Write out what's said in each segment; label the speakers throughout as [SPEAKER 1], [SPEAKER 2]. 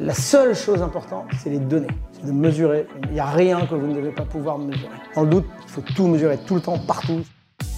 [SPEAKER 1] La seule chose importante, c'est les données, c'est de mesurer. Il n'y a rien que vous ne devez pas pouvoir mesurer. Dans le doute, il faut tout mesurer, tout le temps, partout.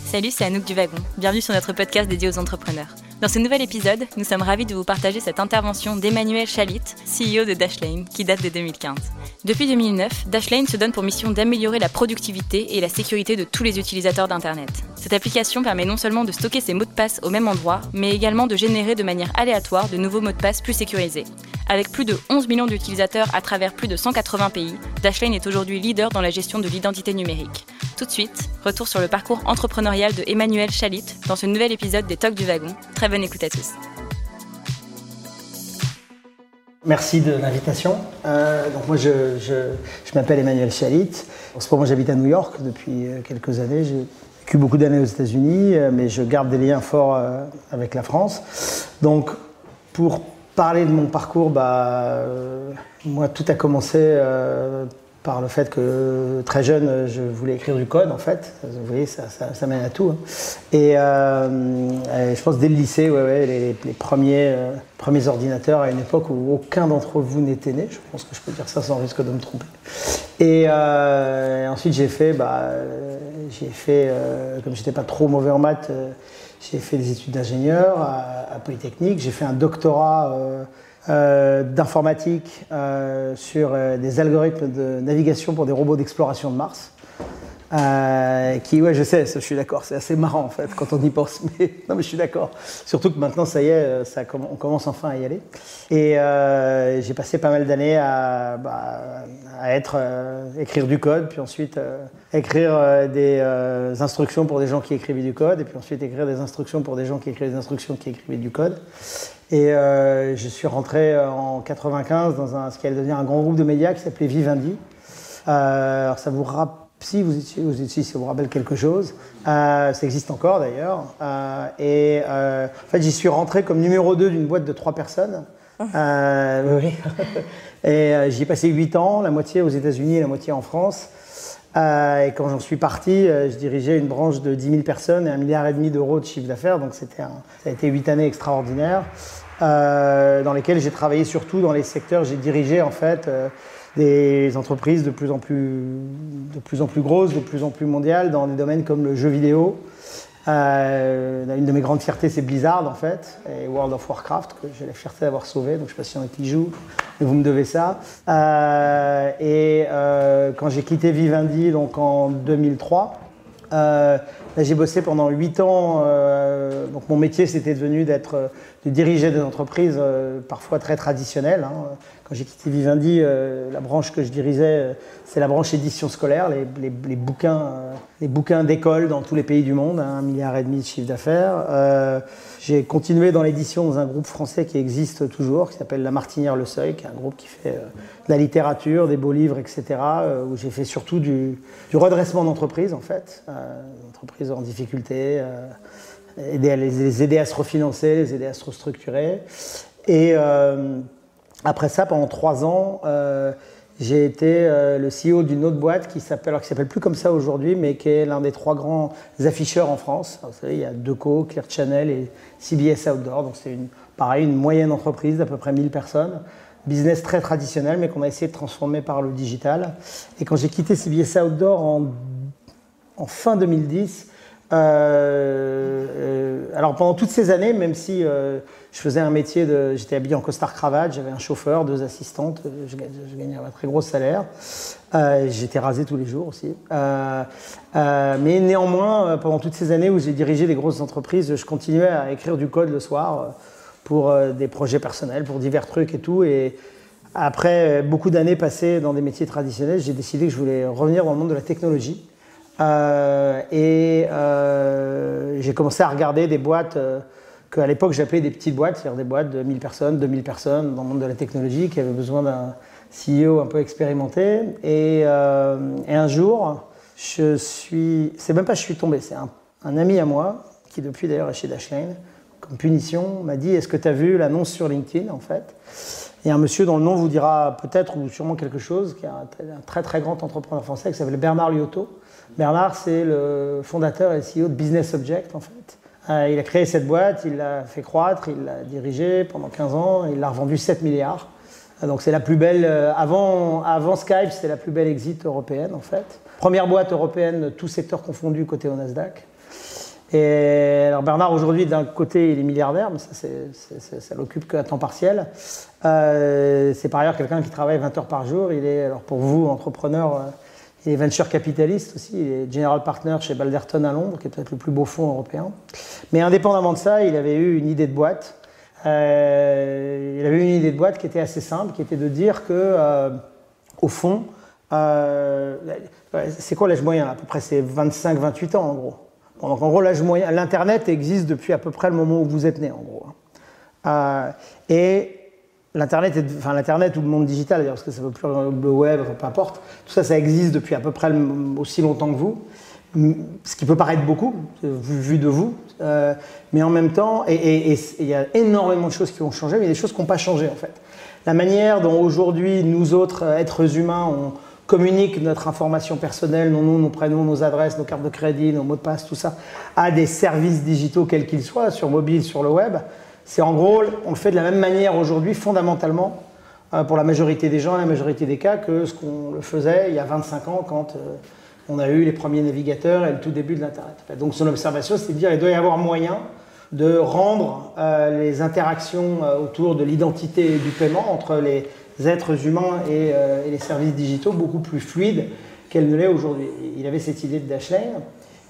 [SPEAKER 2] Salut, c'est Anouk Duvagon. Bienvenue sur notre podcast dédié aux entrepreneurs. Dans ce nouvel épisode, nous sommes ravis de vous partager cette intervention d'Emmanuel Chalit, CEO de Dashlane, qui date de 2015. Depuis 2009, Dashlane se donne pour mission d'améliorer la productivité et la sécurité de tous les utilisateurs d'Internet. Cette application permet non seulement de stocker ses mots de passe au même endroit, mais également de générer de manière aléatoire de nouveaux mots de passe plus sécurisés. Avec plus de 11 millions d'utilisateurs à travers plus de 180 pays, Dashlane est aujourd'hui leader dans la gestion de l'identité numérique. Tout de suite, retour sur le parcours entrepreneurial de Emmanuel Chalit dans ce nouvel épisode des Talks du Wagon. Très bonne écoute à tous.
[SPEAKER 1] Merci de l'invitation. Euh, donc moi, je, m'appelle Emmanuel Chalit. En ce moment, j'habite à New York depuis euh, quelques années. Vécu beaucoup d'années aux États-Unis, euh, mais je garde des liens forts avec la France. Donc, pour parler de mon parcours, bah, moi, tout a commencé par le fait que très jeune, je voulais écrire du code, en fait. Vous voyez, ça, ça, mène à tout. Hein. Euh, et, je pense dès le lycée, ouais, ouais, les, premiers, euh, premiers ordinateurs à une époque où aucun d'entre vous n'était né. Je pense que je peux dire ça sans risque de me tromper. Et, euh, ensuite, j'ai fait, bah, j'ai fait comme j'étais pas trop mauvais en maths, j'ai fait des études d'ingénieur à, à, Polytechnique. J'ai fait un doctorat euh, d'informatique euh, sur euh, des algorithmes de navigation pour des robots d'exploration de Mars. Qui, ouais, je sais, je suis d'accord, c'est assez marrant en fait quand on y pense, mais non, mais je suis d'accord. Surtout que maintenant, ça y est, ça, on commence enfin à y aller. Et j'ai passé pas mal d'années à, bah, être, écrire du code, puis ensuite écrire des instructions pour des gens qui écrivaient du code, et puis ensuite écrire des instructions pour des gens qui écrivaient des instructions qui écrivaient du code. Et euh, je suis rentré euh, en 95 dans ce qui allait devenir un grand groupe de médias qui s'appelait Vivendi. Euh, alors ça vous rappelle, si vous étiez, vous étiez, ça vous rappelle quelque chose, euh, ça existe encore d'ailleurs. Euh, et euh, en fait, j'y suis rentré comme numéro 2 d'une boîte de trois personnes. Ah. oui. et j'y ai passé 8 ans, la moitié aux États-Unis et la moitié en France. et quand j'en suis parti, je dirigeais une branche de 10 000 personnes et un milliard et demi d'euros de chiffre d'affaires. Donc c'était ça a été 8 années extraordinaires. Euh, dans lesquels j'ai travaillé surtout dans les secteurs, j'ai dirigé en fait euh, des entreprises de plus en plus, de plus en plus grosses, de plus en plus mondiales, dans des domaines comme le jeu vidéo. Euh, une de mes grandes fiertés, c'est Blizzard en fait, et World of Warcraft, que j'ai la fierté d'avoir sauvé, donc je ne sais pas si y a qui jouent, mais vous me devez ça. Euh, et euh, quand j'ai quitté Vivendi, donc en 2003, j'ai bossé pendant 8 ans. donc mon métier, c'était devenu d'être de diriger des entreprises euh, parfois très traditionnelles. Hein. Quand j'ai quitté Vivendi, euh, la branche que je dirigeais, euh, c'est la branche édition scolaire, les, bouquins, les bouquins d'école dans tous les pays du monde, hein, un milliard et demi de chiffre d'affaires. j'ai continué dans l'édition dans un groupe français qui existe toujours, qui s'appelle La Martinière Le Seuil, qui est un groupe qui fait de la littérature, des beaux livres, etc. où j'ai fait surtout du redressement d'entreprise en fait, d'entreprises en difficulté les aider à se refinancer, les aider à se restructurer. Et euh, après ça, pendant trois ans, euh, j'ai été euh, le CEO d'une autre boîte qui s'appelle, qui s'appelle plus comme ça aujourd'hui, mais qui est l'un des trois grands afficheurs en France. vous savez, il y a Deco, Clear Channel et CBS Outdoor. Donc c'est pareil, une moyenne entreprise d'à peu près 1000 personnes. Business très traditionnel, mais qu'on a essayé de transformer par le digital. Et quand j'ai quitté CBS Outdoor en, en fin 2010, euh, euh, alors pendant toutes ces années, même si euh, je faisais un métier de, j'étais habillé en costard cravate, j'avais un chauffeur, deux assistantes, je, gagnais un très gros salaire. j'étais rasé tous les jours aussi. mais néanmoins, pendant toutes ces années où j'ai dirigé des grosses entreprises, je continuais à écrire du code le soir pour des projets personnels, pour divers trucs et tout. Et après beaucoup d'années passées dans des métiers traditionnels, j'ai décidé que je voulais revenir dans le monde de la technologie. Euh, et euh, j'ai commencé à regarder des boîtes euh, qu'à l'époque j'appelais des petites boîtes, c'est-à-dire des boîtes de 1000 personnes, 2000 personnes dans le monde de la technologie qui avaient besoin d'un CEO un peu expérimenté. Et, un jour, je suis, c'est même pas je suis tombé, c'est un, un, ami à moi qui depuis d'ailleurs est chez Dashlane, comme punition, m'a dit Est-ce que tu as vu l'annonce sur LinkedIn en fait? Et un monsieur dont le nom vous dira peut-être ou sûrement quelque chose, qui est un, très très grand entrepreneur français qui s'appelle Bernard Liotto. Bernard, c'est le fondateur et CEO de Business Object en fait. Euh, il a créé cette boîte, il l'a fait croître, il l'a dirigée pendant 15 ans, il l'a revendu 7 milliards. Donc c'est la plus belle, avant, avant Skype, c'était la plus belle exit européenne en fait. Première boîte européenne, tout secteur confondu, côté au Nasdaq. Et alors Bernard, aujourd'hui, d'un côté, il est milliardaire, mais ça, ça l'occupe qu'à temps partiel. Euh, c'est par ailleurs quelqu'un qui travaille 20 heures par jour. Il est, alors pour vous, entrepreneur, euh, est venture capitaliste aussi. Il est general partner chez Balderton à Londres, qui est peut-être le plus beau fonds européen. Mais indépendamment de ça, il avait eu une idée de boîte. Euh, il avait eu une idée de boîte qui était assez simple, qui était de dire que, au fond, c'est quoi l'âge moyen À peu près, c'est 25-28 ans en gros donc en gros, l'âge moyen, l'Internet existe depuis à peu près le moment où vous êtes né, en gros. Hein. Euh, et l'Internet, enfin l'Internet ou le monde digital, parce que ça veut plus le web, peu importe, tout ça, ça existe depuis à peu près aussi longtemps que vous. Ce qui peut paraître beaucoup, vu, de vous, euh, mais en même temps, et il y a énormément de choses qui ont changé, mais il y a des choses qui n'ont pas changé en fait. La manière dont aujourd'hui, nous autres, êtres humains, on, communique notre information personnelle, nos noms, nos prénoms, nos adresses, nos cartes de crédit, nos mots de passe, tout ça, à des services digitaux quels qu'ils soient, sur mobile, sur le web. C'est en gros, on le fait de la même manière aujourd'hui, fondamentalement, euh, pour la majorité des gens, la majorité des cas, que ce qu'on le faisait il y a 25 ans quand euh, on a eu les premiers navigateurs et le tout début de l'Internet. Donc son observation, c'est de dire qu'il doit y avoir moyen de rendre euh, les interactions autour de l'identité et du paiement entre les êtres humains euh, et, les services digitaux beaucoup plus fluides qu'elle ne l'est aujourd'hui. Il avait cette idée de Dashlane.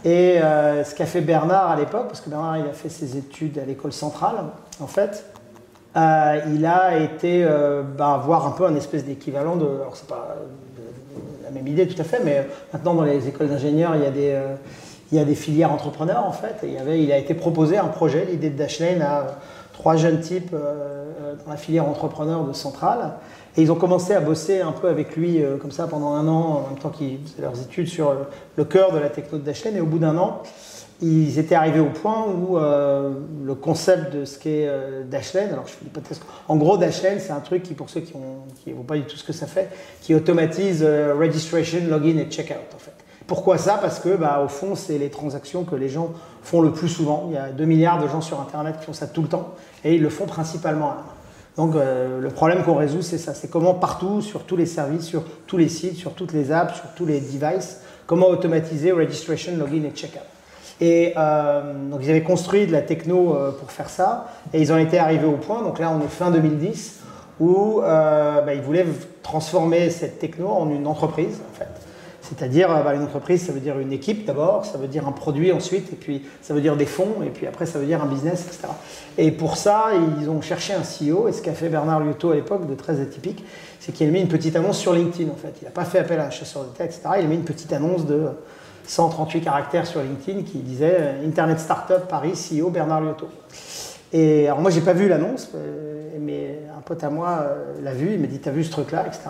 [SPEAKER 1] Et euh, ce qu'a fait Bernard à l'époque, parce que Bernard a fait ses études à l'école centrale, en fait, euh, il a été bah, voir un peu un espèce d'équivalent de. Alors, c'est pas la même idée tout à fait, mais maintenant dans les écoles d'ingénieurs, il y a des. filières entrepreneurs en fait, il, il a été proposé un projet, l'idée de Dashlane, à trois jeunes types dans la filière entrepreneur de Centrale. Et ils ont commencé à bosser un peu avec lui euh, comme ça pendant un an, en même temps qu'ils faisaient leurs études sur le cœur de la techno de Dashlane. Et au bout d'un an, ils étaient arrivés au point où euh, le concept de ce qu'est euh, Dashlane, alors je fais l'hypothèse, en gros Dashlane c'est un truc qui, pour ceux qui ne voient pas du tout ce que ça fait, qui automatise registration, login et checkout en fait. Pourquoi ça? Parce que bah, au fond c'est les transactions que les gens font le plus souvent. Il y a 2 milliards de gens sur Internet qui font ça tout le temps et ils le font principalement à la main. Donc euh, le problème qu'on résout, c'est ça, c'est comment partout, sur tous les services, sur tous les sites, sur toutes les apps, sur tous les devices, comment automatiser registration, login et checkout. Et euh, donc ils avaient construit de la techno euh, pour faire ça, et ils en étaient arrivés au point, donc là on est fin 2010, où bah, ils voulaient transformer cette techno en une entreprise en fait. C'est-à-dire, bah, une entreprise, ça veut dire une équipe d'abord, ça veut dire un produit ensuite, et puis ça veut dire des fonds, et puis après ça veut dire un business, etc. Et pour ça, ils ont cherché un CEO, et ce qu'a fait Bernard Liotto à l'époque, de très atypique, c'est qu'il a mis une petite annonce sur LinkedIn en fait. Il n'a pas fait appel à un chasseur de tête, etc. Il a mis une petite annonce de 138 caractères sur LinkedIn qui disait euh, Internet Startup Paris, CEO Bernard Liotto. Et alors moi, j'ai pas vu l'annonce, euh, mais un pote à moi euh, l'a vu, il m'a dit T'as vu ce truc-là, etc.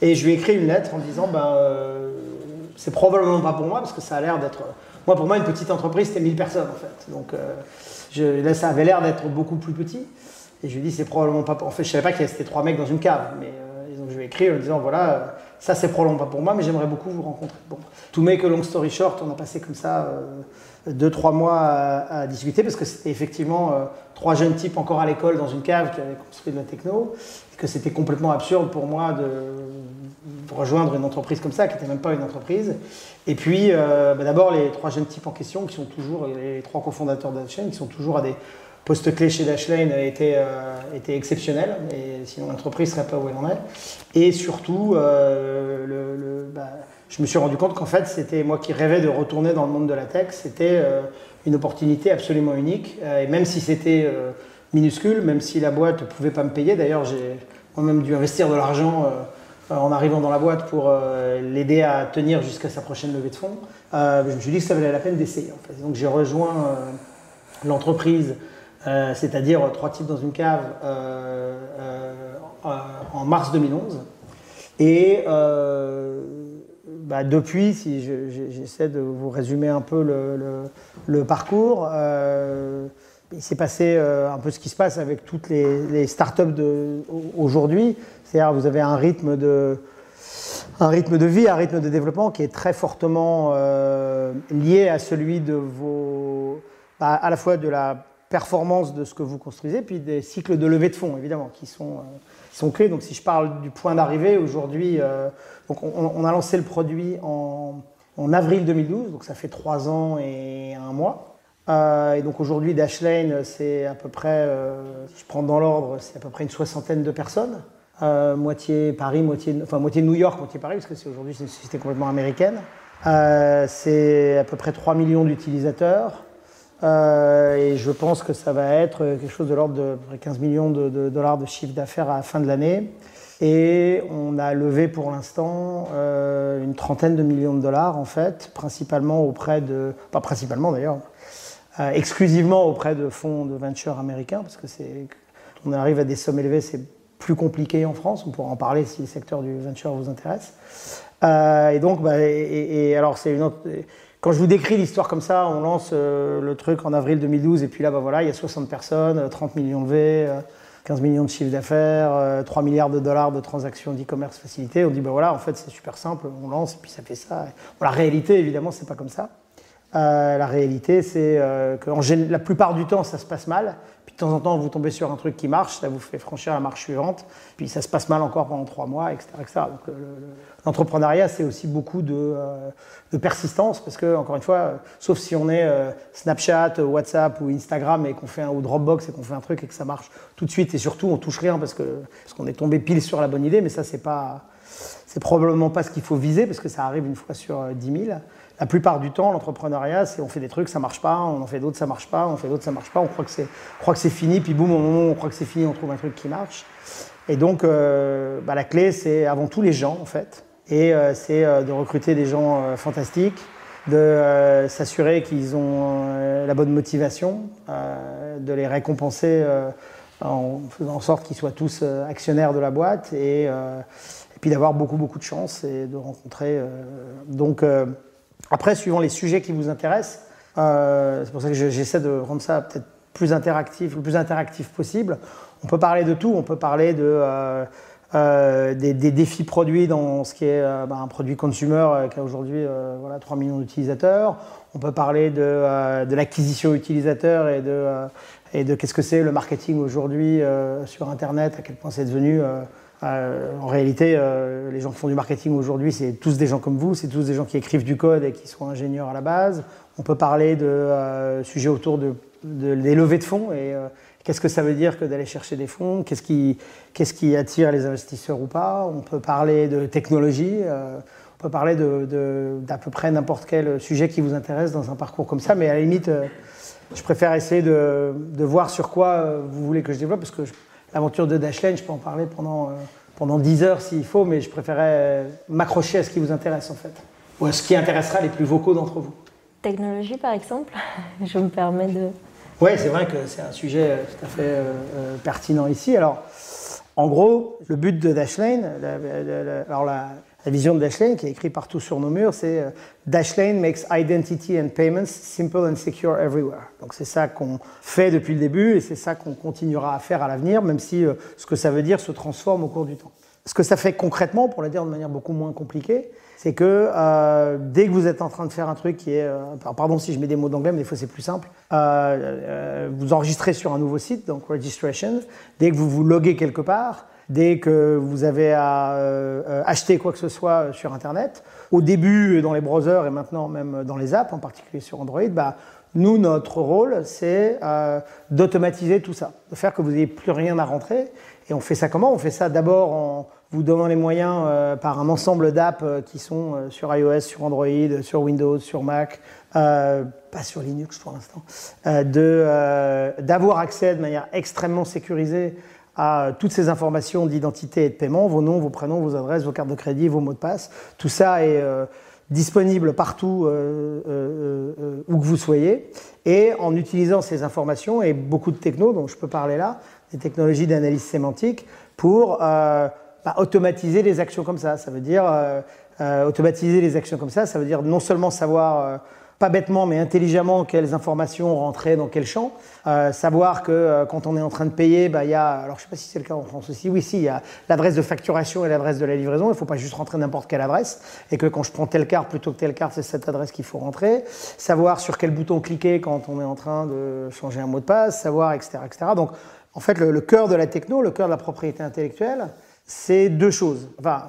[SPEAKER 1] Et je lui ai écrit une lettre en disant ben, c'est probablement pas pour moi parce que ça a l'air d'être. Moi, pour moi, une petite entreprise, c'était 1000 personnes en fait. Donc là, ça avait l'air d'être beaucoup plus petit. Et je lui ai dit, c'est probablement pas. En fait, je savais pas qu'il y avait trois mecs dans une cave. Mais donc, je lui ai écrit en disant, voilà, ça, c'est probablement pas pour moi, mais j'aimerais beaucoup vous rencontrer. Bon, to make a long story short, on a passé comme ça deux, trois mois à, discuter parce que c'était effectivement trois jeunes types encore à l'école dans une cave qui avaient construit de la techno. Et que c'était complètement absurde pour moi de rejoindre une entreprise comme ça, qui n'était même pas une entreprise. Et puis, euh, bah, d'abord, les trois jeunes types en question, qui sont toujours les trois cofondateurs Dashlane, qui sont toujours à des postes clés chez Dashlane, étaient, euh, étaient exceptionnels, et sinon l'entreprise ne serait pas où elle en est. Et surtout, euh, le, bah, je me suis rendu compte qu'en fait, c'était moi qui rêvais de retourner dans le monde de la tech, c'était une opportunité absolument unique. et même si c'était minuscule, même si la boîte ne pouvait pas me payer, d'ailleurs, j'ai moi-même dû investir de l'argent euh, en arrivant dans la boîte pour euh, l'aider à tenir jusqu'à sa prochaine levée de fonds, euh, je me suis dit que ça valait la peine d'essayer. Donc j'ai rejoint l'entreprise, c'est-à-dire trois types dans une cave, en mars 2011. Et bah, depuis, si j'essaie de vous résumer un peu le, parcours, il s'est passé un peu ce qui se passe avec toutes les, startups aujourd'hui. C'est-à-dire vous avez un rythme de un rythme de vie, un rythme de développement qui est très fortement euh, lié à celui de vos à, la fois de la performance de ce que vous construisez, puis des cycles de levée de fonds, évidemment, qui sont, sont clés. Donc si je parle du point d'arrivée, aujourd'hui, on, a lancé le produit en, avril 2012, donc ça fait trois ans et un mois. et donc aujourd'hui, Dashlane, c'est à peu près, si je prends dans l'ordre, c'est à peu près une soixantaine de personnes. Euh, moitié Paris, moitié, enfin, moitié New York, moitié Paris, parce que c'est aujourd'hui une société complètement américaine. Euh, c'est à peu près 3 millions d'utilisateurs. Euh, et je pense que ça va être quelque chose de l'ordre de 15 millions de, dollars de chiffre d'affaires à la fin de l'année. Et on a levé pour l'instant une trentaine de millions de dollars, en fait, principalement auprès de. Pas principalement d'ailleurs, exclusivement auprès de fonds de venture américains, parce que c'est. On arrive à des sommes élevées, c'est plus compliqué en France. On pourra en parler si le secteur du venture vous intéresse. Euh, et donc, bah, et, alors c'est une autre. Quand je vous décris l'histoire comme ça, on lance euh, le truc en avril 2012 et puis là, bah voilà, il y a 60 personnes, 30 millions V, 15 millions de chiffre d'affaires, 3 milliards de dollars de transactions d'e-commerce facilitées. On dit bah voilà, en fait c'est super simple, on lance et puis ça fait ça. Bon, la réalité, évidemment, c'est pas comme ça. Euh, la réalité, c'est que la plupart du temps, ça se passe mal. Puis de temps en temps, vous tombez sur un truc qui marche, ça vous fait franchir la marche suivante, puis ça se passe mal encore pendant trois mois, etc. Donc l'entrepreneuriat, c'est aussi beaucoup de, euh, persistance, parce que, encore une fois, euh, sauf si on est euh, Snapchat, WhatsApp ou Instagram et qu'on fait un, ou Dropbox et qu'on fait un truc et que ça marche tout de suite, et surtout on touche rien parce qu'on parce qu'on est tombé pile sur la bonne idée, mais ça, c'est pas. C'est probablement pas ce qu'il faut viser parce que ça arrive une fois sur 10 000 la plupart du temps, l'entrepreneuriat, c'est on fait des trucs, ça marche pas, on en fait d'autres, ça marche pas, on fait d'autres, ça marche pas, on croit que c'est, fini, puis boum, au moment où on croit que c'est fini, on trouve un truc qui marche. Et donc, euh, bah, la clé, c'est avant tout les gens, en fait. Et euh, c'est euh, de recruter des gens fantastiques, de s'assurer qu'ils ont la bonne motivation, de les récompenser en faisant en sorte qu'ils soient tous actionnaires de la boîte, et, et puis d'avoir beaucoup, beaucoup de chance et de rencontrer. donc, après, suivant les sujets qui vous intéressent, euh, c'est pour ça que j'essaie de rendre ça peut-être plus interactif, le plus interactif possible. On peut parler de tout, on peut parler de, euh, euh, des, défis produits dans ce qui est bah, un produit consumer qui a aujourd'hui voilà, 3 millions d'utilisateurs. On peut parler de, de l'acquisition utilisateur et de, et de qu'est-ce que c'est le marketing aujourd'hui sur Internet, à quel point c'est devenu euh, en réalité, euh, les gens qui font du marketing aujourd'hui, c'est tous des gens comme vous, c'est tous des gens qui écrivent du code et qui sont ingénieurs à la base. On peut parler de euh, sujets autour de, des levées de fonds et qu'est-ce que ça veut dire que d'aller chercher des fonds, qu'est-ce qui, attire les investisseurs ou pas. On peut parler de technologie, on peut parler d'à peu près n'importe quel sujet qui vous intéresse dans un parcours comme ça, mais à la limite, je préfère essayer de, de, voir sur quoi vous voulez que je développe parce que l'aventure de Dashlane, je peux en parler pendant, euh, pendant 10 heures s'il faut, mais je préférais euh, m'accrocher à ce qui vous intéresse en fait, ou à ce qui intéressera les plus vocaux d'entre vous.
[SPEAKER 3] Technologie par exemple, je me permets de...
[SPEAKER 1] Oui, c'est vrai que c'est un sujet euh, tout à fait pertinent ici. Alors, en gros, le but de Dashlane, alors la, la vision de Dashlane, qui est écrite partout sur nos murs, c'est euh, Dashlane makes identity and payments simple and secure everywhere. Donc c'est ça qu'on fait depuis le début et c'est ça qu'on continuera à faire à l'avenir, même si euh, ce que ça veut dire se transforme au cours du temps. Ce que ça fait concrètement, pour le dire de manière beaucoup moins compliquée, c'est que euh, dès que vous êtes en train de faire un truc qui est, pardon si je mets des mots d'anglais, mais des fois c'est plus simple, vous enregistrez sur un nouveau site, donc registration, dès que vous vous loguez quelque part, dès que vous avez à euh, acheter quoi que ce soit euh, sur Internet. Au début, euh, dans les browsers et maintenant même dans les apps, en particulier sur Android, bah, nous, notre rôle, c'est d'automatiser tout ça, de faire que vous n'ayez plus rien à rentrer. Et on fait ça comment? On fait ça d'abord en vous donnant les moyens par un ensemble d'apps qui sont sur iOS, sur Android, sur Windows, sur Mac, pas sur Linux pour l'instant, d'avoir accès de manière extrêmement sécurisée à toutes ces informations d'identité et de paiement, vos noms, vos prénoms, vos adresses, vos cartes de crédit, vos mots de passe. Tout ça est euh, disponible partout euh, euh, où que vous soyez. Et en utilisant ces informations et beaucoup de technos dont je peux parler là, des technologies d'analyse sémantique, pour bah, automatiser les actions comme ça. Ça veut dire automatiser les actions comme ça, ça veut dire non seulement savoir pas bêtement mais intelligemment quelles informations rentraient dans quel champ. Euh, savoir que euh, quand on est en train de payer, bah, il y a, alors je sais pas si c'est le cas en France aussi, oui, si, il y a l'adresse de facturation et l'adresse de la livraison. Il ne faut pas juste rentrer n'importe quelle adresse et que quand je prends telle carte plutôt que telle carte, c'est cette adresse qu'il faut rentrer. Savoir sur quel bouton cliquer quand on est en train de changer un mot de passe, savoir, etc., etc. Donc, en fait, le, cœur de la techno, le cœur de la propriété intellectuelle, c'est deux choses. Enfin,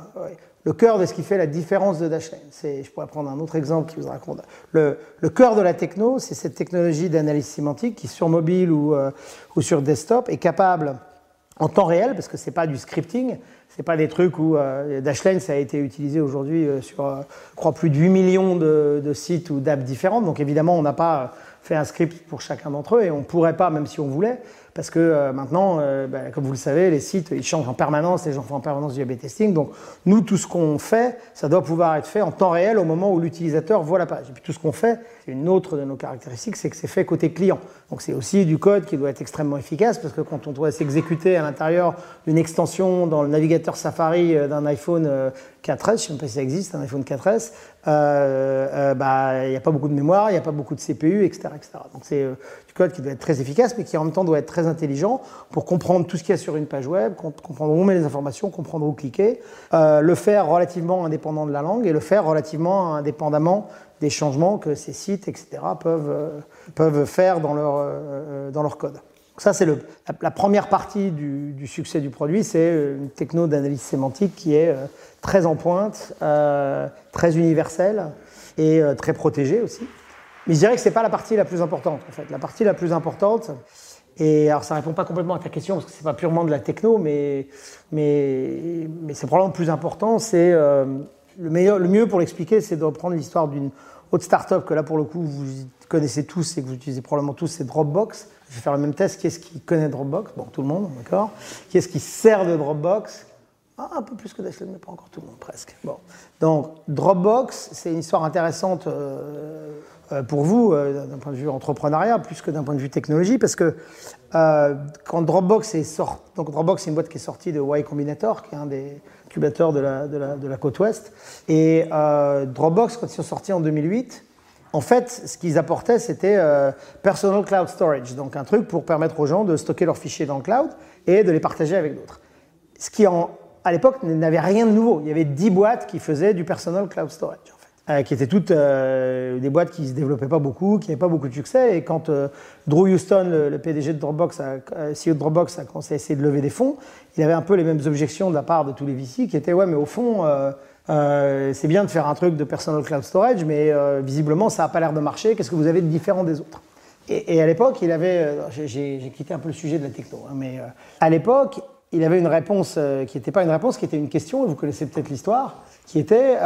[SPEAKER 1] le cœur de ce qui fait la différence de Dashlane. Je pourrais prendre un autre exemple qui vous raconte. Le, cœur de la techno, c'est cette technologie d'analyse sémantique qui, sur mobile ou, euh, sur desktop, est capable, en temps réel, parce que ce n'est pas du scripting, ce n'est pas des trucs où euh, Dashlane, ça a été utilisé aujourd'hui euh, sur, je crois, plus de 8 millions de, de sites ou d'apps différentes. Donc évidemment, on n'a pas fait un script pour chacun d'entre eux et on ne pourrait pas, même si on voulait, parce que euh, maintenant, euh, bah, comme vous le savez, les sites, ils changent en permanence, les gens font en permanence du A-B testing. Donc, nous, tout ce qu'on fait, ça doit pouvoir être fait en temps réel au moment où l'utilisateur voit la page. Et puis, tout ce qu'on fait, une autre de nos caractéristiques, c'est que c'est fait côté client. Donc, c'est aussi du code qui doit être extrêmement efficace, parce que quand on doit s'exécuter à l'intérieur d'une extension dans le navigateur Safari euh, d'un iPhone 4S, je ne sais pas si ça existe, un iPhone 4S, bah, il n'y a pas beaucoup de mémoire, il n'y a pas beaucoup de CPU, etc. etc. Donc, c'est du code qui doit être très efficace, mais qui en même temps doit être très intelligent pour comprendre tout ce qu'il y a sur une page web, comprendre où on met les informations, comprendre où cliquer, euh, le faire relativement indépendant de la langue et le faire relativement indépendamment des changements que ces sites, etc., peuvent, euh, peuvent faire dans leur, euh, dans leur code. Ça, c'est la, première partie du, succès du produit, c'est une techno d'analyse sémantique qui est très en pointe, très universelle et très protégée aussi. Mais je dirais que ce n'est pas la partie la plus importante, en fait. La partie la plus importante, et alors, ça ne répond pas complètement à ta question, parce que ce n'est pas purement de la techno, mais, mais, c'est probablement le plus important. C'est euh, le, meilleur, le mieux pour l'expliquer, c'est de reprendre l'histoire d'une autre startup que là, pour le coup, vous connaissez tous et que vous utilisez probablement tous, c'est Dropbox. Je vais faire le même test. Qui est-ce qui connaît Dropbox? Bon, tout le monde, d'accord. Qui est-ce qui sert de Dropbox? Ah, un peu plus que Dashlane, mais pas encore tout le monde, presque. Bon. Donc, Dropbox, c'est une histoire intéressante. Euh, euh, pour vous, euh, d'un point de vue entrepreneuriat, plus que d'un point de vue technologie, parce que quand Dropbox est sorti, donc Dropbox c'est une boîte qui est sortie de Y Combinator, qui est un des incubateurs de la côte ouest, et Dropbox, quand ils sont sortis en 2008, en fait, ce qu'ils apportaient, c'était Personal Cloud Storage, donc un truc pour permettre aux gens de stocker leurs fichiers dans le cloud et de les partager avec d'autres. Ce qui, en, à l'époque, n'avait rien de nouveau. Il y avait 10 boîtes qui faisaient du Personal Cloud Storage. Euh, qui étaient toutes euh, des boîtes qui ne se développaient pas beaucoup, qui n'avaient pas beaucoup de succès. Et quand euh, Drew Houston, le, PDG de Dropbox, CEO de Dropbox, a commencé à essayer de lever des fonds, il avait un peu les mêmes objections de la part de tous les VC qui étaient ouais, mais au fond, c'est bien de faire un truc de personal cloud storage, mais visiblement, ça n'a pas l'air de marcher. Qu'est-ce que vous avez de différent des autres? Et, à l'époque, il avait, j'ai quitté un peu le sujet de la techno, hein, mais à l'époque, il avait une réponse qui n'était pas une réponse, qui était une question, et vous connaissez peut-être l'histoire, qui était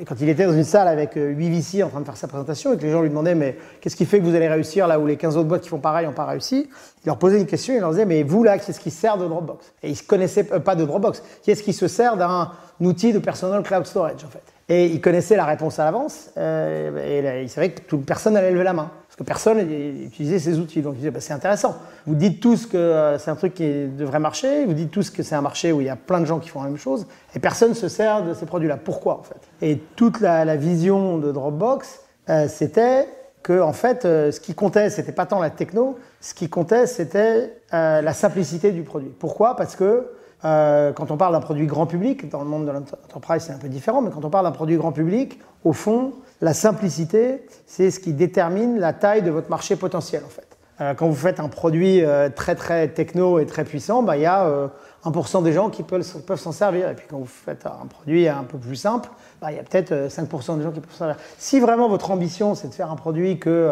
[SPEAKER 1] et quand il était dans une salle avec 8 euh, VC en train de faire sa présentation et que les gens lui demandaient mais qu'est-ce qui fait que vous allez réussir là où les 15 autres boîtes qui font pareil n'ont pas réussi, il leur posait une question il leur disait mais vous là, qu'est-ce qui sert de Dropbox? Et ils ne connaissaient euh, pas de Dropbox. Qu'est-ce qui se sert d'un outil de personal cloud storage en fait? Et ils connaissaient la réponse à l'avance euh, et ils savaient que personne allait lever la main que personne n'utilisait ces outils. Donc, bah, c'est intéressant. Vous dites tous que euh, c'est un truc qui devrait marcher, vous dites tous que c'est un marché où il y a plein de gens qui font la même chose, et personne ne se sert de ces produits-là. Pourquoi, en fait? Et toute la, vision de Dropbox, euh, c'était que, en fait, euh, ce qui comptait, c'était pas tant la techno, ce qui comptait, c'était la simplicité du produit. Pourquoi? Parce que quand on parle d'un produit grand public, dans le monde de l'entreprise c'est un peu différent, mais quand on parle d'un produit grand public, au fond, la simplicité, c'est ce qui détermine la taille de votre marché potentiel en fait. Euh, quand vous faites un produit euh, très très techno et très puissant, bah, il y a 1% euh, des gens qui peuvent, s'en servir. Et puis quand vous faites un produit un peu plus simple, bah, il y a peut-être 5% des gens qui peuvent s'en servir. Si vraiment votre ambition c'est de faire un produit que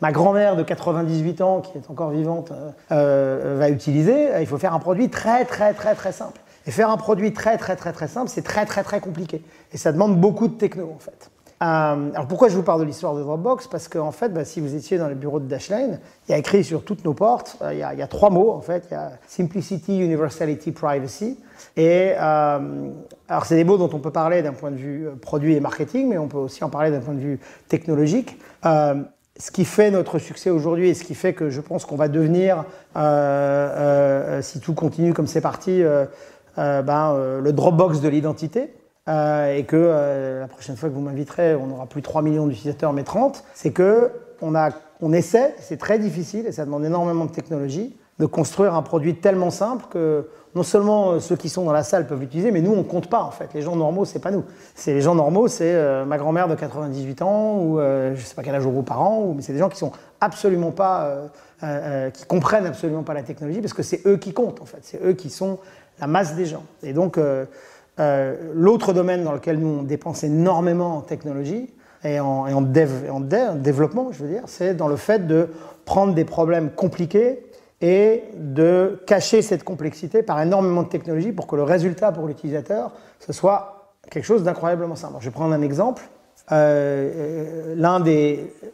[SPEAKER 1] ma grand-mère de 98 ans, qui est encore vivante, va utiliser, il faut faire un produit très très très très simple. Et faire un produit très très très très simple, c'est très très très compliqué. Et ça demande beaucoup de techno en fait. Euh, alors pourquoi je vous parle de l'histoire de Dropbox? Parce qu'en fait, bah, si vous étiez dans les bureaux de Dashlane, il y a écrit sur toutes nos portes, euh, il, y a, trois mots en fait. Il y a Simplicity, Universality, Privacy. Et euh, alors c'est des mots dont on peut parler d'un point de vue produit et marketing, mais on peut aussi en parler d'un point de vue technologique. ce qui fait notre succès aujourd'hui et ce qui fait que je pense qu'on va devenir, si tout continue comme c'est parti, ben, le Dropbox de l'identité. Et que la prochaine fois que vous m'inviterez, on n'aura plus 3 millions d'utilisateurs, mais 30, c'est que on, essaie, c'est très difficile et ça demande énormément de technologie, de construire un produit tellement simple que non seulement euh, ceux qui sont dans la salle peuvent l'utiliser, mais nous, on ne compte pas en fait. Les gens normaux, c'est pas nous. C'est les gens normaux, c'est euh, ma grand-mère de 98 ans ou euh, je sais pas quel âge au parents, ou, mais c'est des gens qui sont absolument pas, qui comprennent absolument pas la technologie parce que c'est eux qui comptent en fait. C'est eux qui sont la masse des gens. Et donc, l'autre domaine dans lequel nous on dépense énormément en technologie et en, et en développement, je veux dire, c'est dans le fait de prendre des problèmes compliqués et de cacher cette complexité par énormément de technologies pour que le résultat pour l'utilisateur, ce soit quelque chose d'incroyablement simple. je vais prendre un exemple. Euh, euh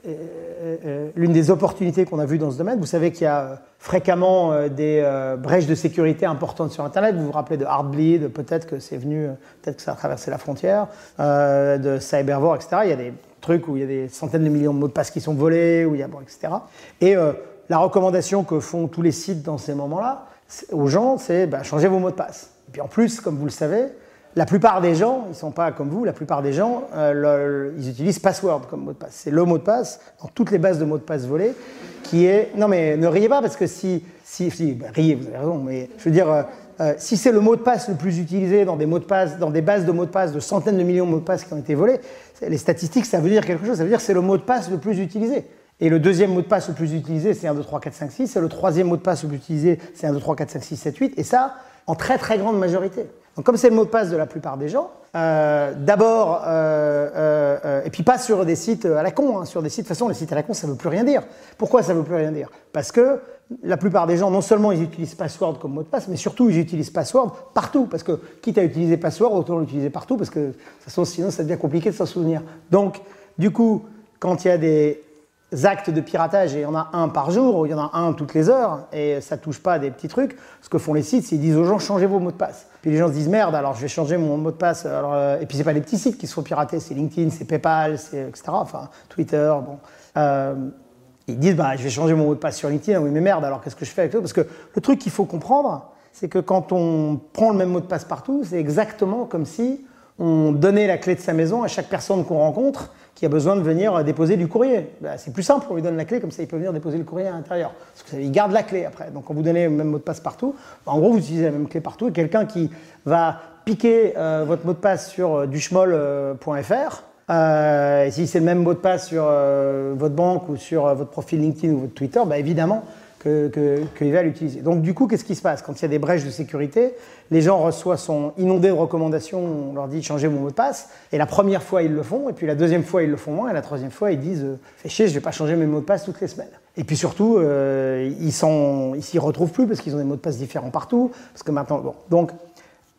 [SPEAKER 1] euh, l'une des opportunités qu'on a vues dans ce domaine, vous savez qu'il y a fréquemment des brèches de sécurité importantes sur Internet. Vous vous rappelez de Heartbleed, peut-être que c'est venu, peut-être que ça a traversé la frontière, de Cyberwar, etc. Il y a des trucs où il y a des centaines de millions de mots de passe qui sont volés, où il y a, bon, etc. Et la recommandation que font tous les sites dans ces moments-là aux gens, c'est bah, changer vos mots de passe. Et puis en plus, comme vous le savez, la plupart des gens, ils ne sont pas comme vous, la plupart des gens, euh, ils utilisent password comme mot de passe. C'est le mot de passe dans toutes les bases de mots de passe volés qui est. Non mais ne riez pas parce que si. si, bah, riez, vous avez raison, mais je veux dire. Euh, euh, si c'est le mot de passe le plus utilisé dans des mots de passe, dans des bases de mots de passe de centaines de millions de mots de passe qui ont été volés, les statistiques, ça veut dire quelque chose. Ça veut dire que c'est le mot de passe le plus utilisé. Et le deuxième mot de passe le plus utilisé, c'est 1, 2, 3, 4, 5, 6. Et le troisième mot de passe le plus utilisé, c'est 1, 2, 3, 4, 5, 6, 7, 8. Et ça, en très très grande majorité. Donc comme c'est le mot de passe de la plupart des gens, euh, d'abord, euh, euh, et puis pas sur des sites à la con, hein, sur des sites, de toute façon les sites à la con ça ne veut plus rien dire. Pourquoi ça ne veut plus rien dire? Parce que la plupart des gens, non seulement ils utilisent password comme mot de passe, mais surtout ils utilisent password partout. Parce que quitte à utiliser password, autant l'utiliser partout, parce que de toute façon sinon ça devient compliqué de s'en souvenir. Donc du coup, quand il y a des actes de piratage, et il y en a un par jour, ou il y en a un toutes les heures, et ça touche pas à des petits trucs, ce que font les sites, c'est qu'ils disent aux gens changez vos mots de passe. Puis les gens se disent merde, alors je vais changer mon mot de passe. Alors, euh, et puis c'est pas les petits sites qui se font pirater, c'est LinkedIn, c'est PayPal, c'est etc. Enfin Twitter, bon. Euh, ils disent bah je vais changer mon mot de passe sur LinkedIn, oui mais merde, alors qu'est-ce que je fais avec ça? Parce que le truc qu'il faut comprendre, c'est que quand on prend le même mot de passe partout, c'est exactement comme si on donnait la clé de sa maison à chaque personne qu'on rencontre qui a besoin de venir déposer du courrier. Bah, c'est plus simple, on lui donne la clé, comme ça il peut venir déposer le courrier à l'intérieur. Parce qu'il garde la clé après. Donc quand vous donnez le même mot de passe partout, bah, en gros vous utilisez la même clé partout. Et quelqu'un qui va piquer euh, votre mot de passe sur euh, duschmoll.fr, euh, et si c'est le même mot de passe sur votre banque ou sur votre profil LinkedIn ou votre Twitter, bah, évidemment, qu'il va l'utiliser. Donc du coup, qu'est-ce qui se passe Quand il y a des brèches de sécurité, les gens reçoivent, sont inondés de recommandations, on leur dit changez mon mot de passe, et la première fois ils le font, et puis la deuxième fois ils le font moins, et la troisième fois ils disent euh, fais chier, je vais pas changer mes mots de passe toutes les semaines. Et puis surtout, euh, ils s'y retrouvent plus parce qu'ils ont des mots de passe différents partout, parce que maintenant, bon. Donc,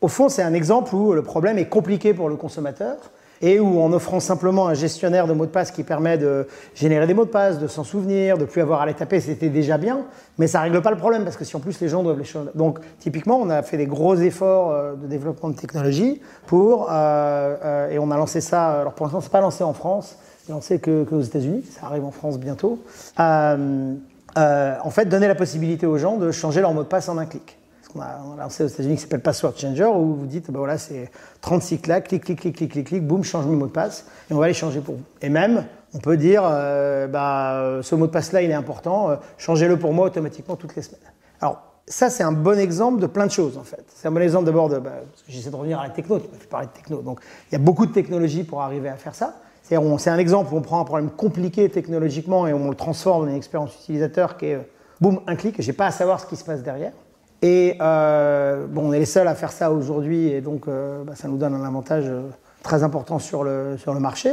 [SPEAKER 1] au fond, c'est un exemple où le problème est compliqué pour le consommateur, et où en offrant simplement un gestionnaire de mots de passe qui permet de générer des mots de passe, de s'en souvenir, de plus avoir à les taper, c'était déjà bien, mais ça règle pas le problème parce que si en plus les gens doivent les changer. Donc typiquement, on a fait des gros efforts euh, de développement de technologie pour euh, euh, et on a lancé ça. Alors pour l'instant, c'est pas lancé en France, c'est lancé que, que, aux États-Unis. Ça arrive en France bientôt. en fait, donner la possibilité aux gens de changer leur mot de passe en un clic on a, lancé aux États-Unis qui s'appelle Password Changer, où vous dites, ben voilà, c'est 36 claques, clic, clic, clic, clic, clic, clic, boum, change mon mot de passe, et on va les changer pour vous. Et même, on peut dire, euh, bah, ce mot de passe-là, il est important, euh, changez-le pour moi automatiquement toutes les semaines. Alors, ça, c'est un bon exemple de plein de choses, en fait. C'est un bon exemple d'abord de, bah, j'essaie de revenir à la techno, tu m'as fait parler de techno. Donc, il y a beaucoup de technologies pour arriver à faire ça. C'est un exemple où on prend un problème compliqué technologiquement et on le transforme en une expérience utilisateur qui est, euh, boum, un clic, et j'ai pas à savoir ce qui se passe derrière. Et euh, bon, on est les seuls à faire ça aujourd'hui, et donc euh, bah, ça nous donne un avantage euh, très important sur le, sur le marché.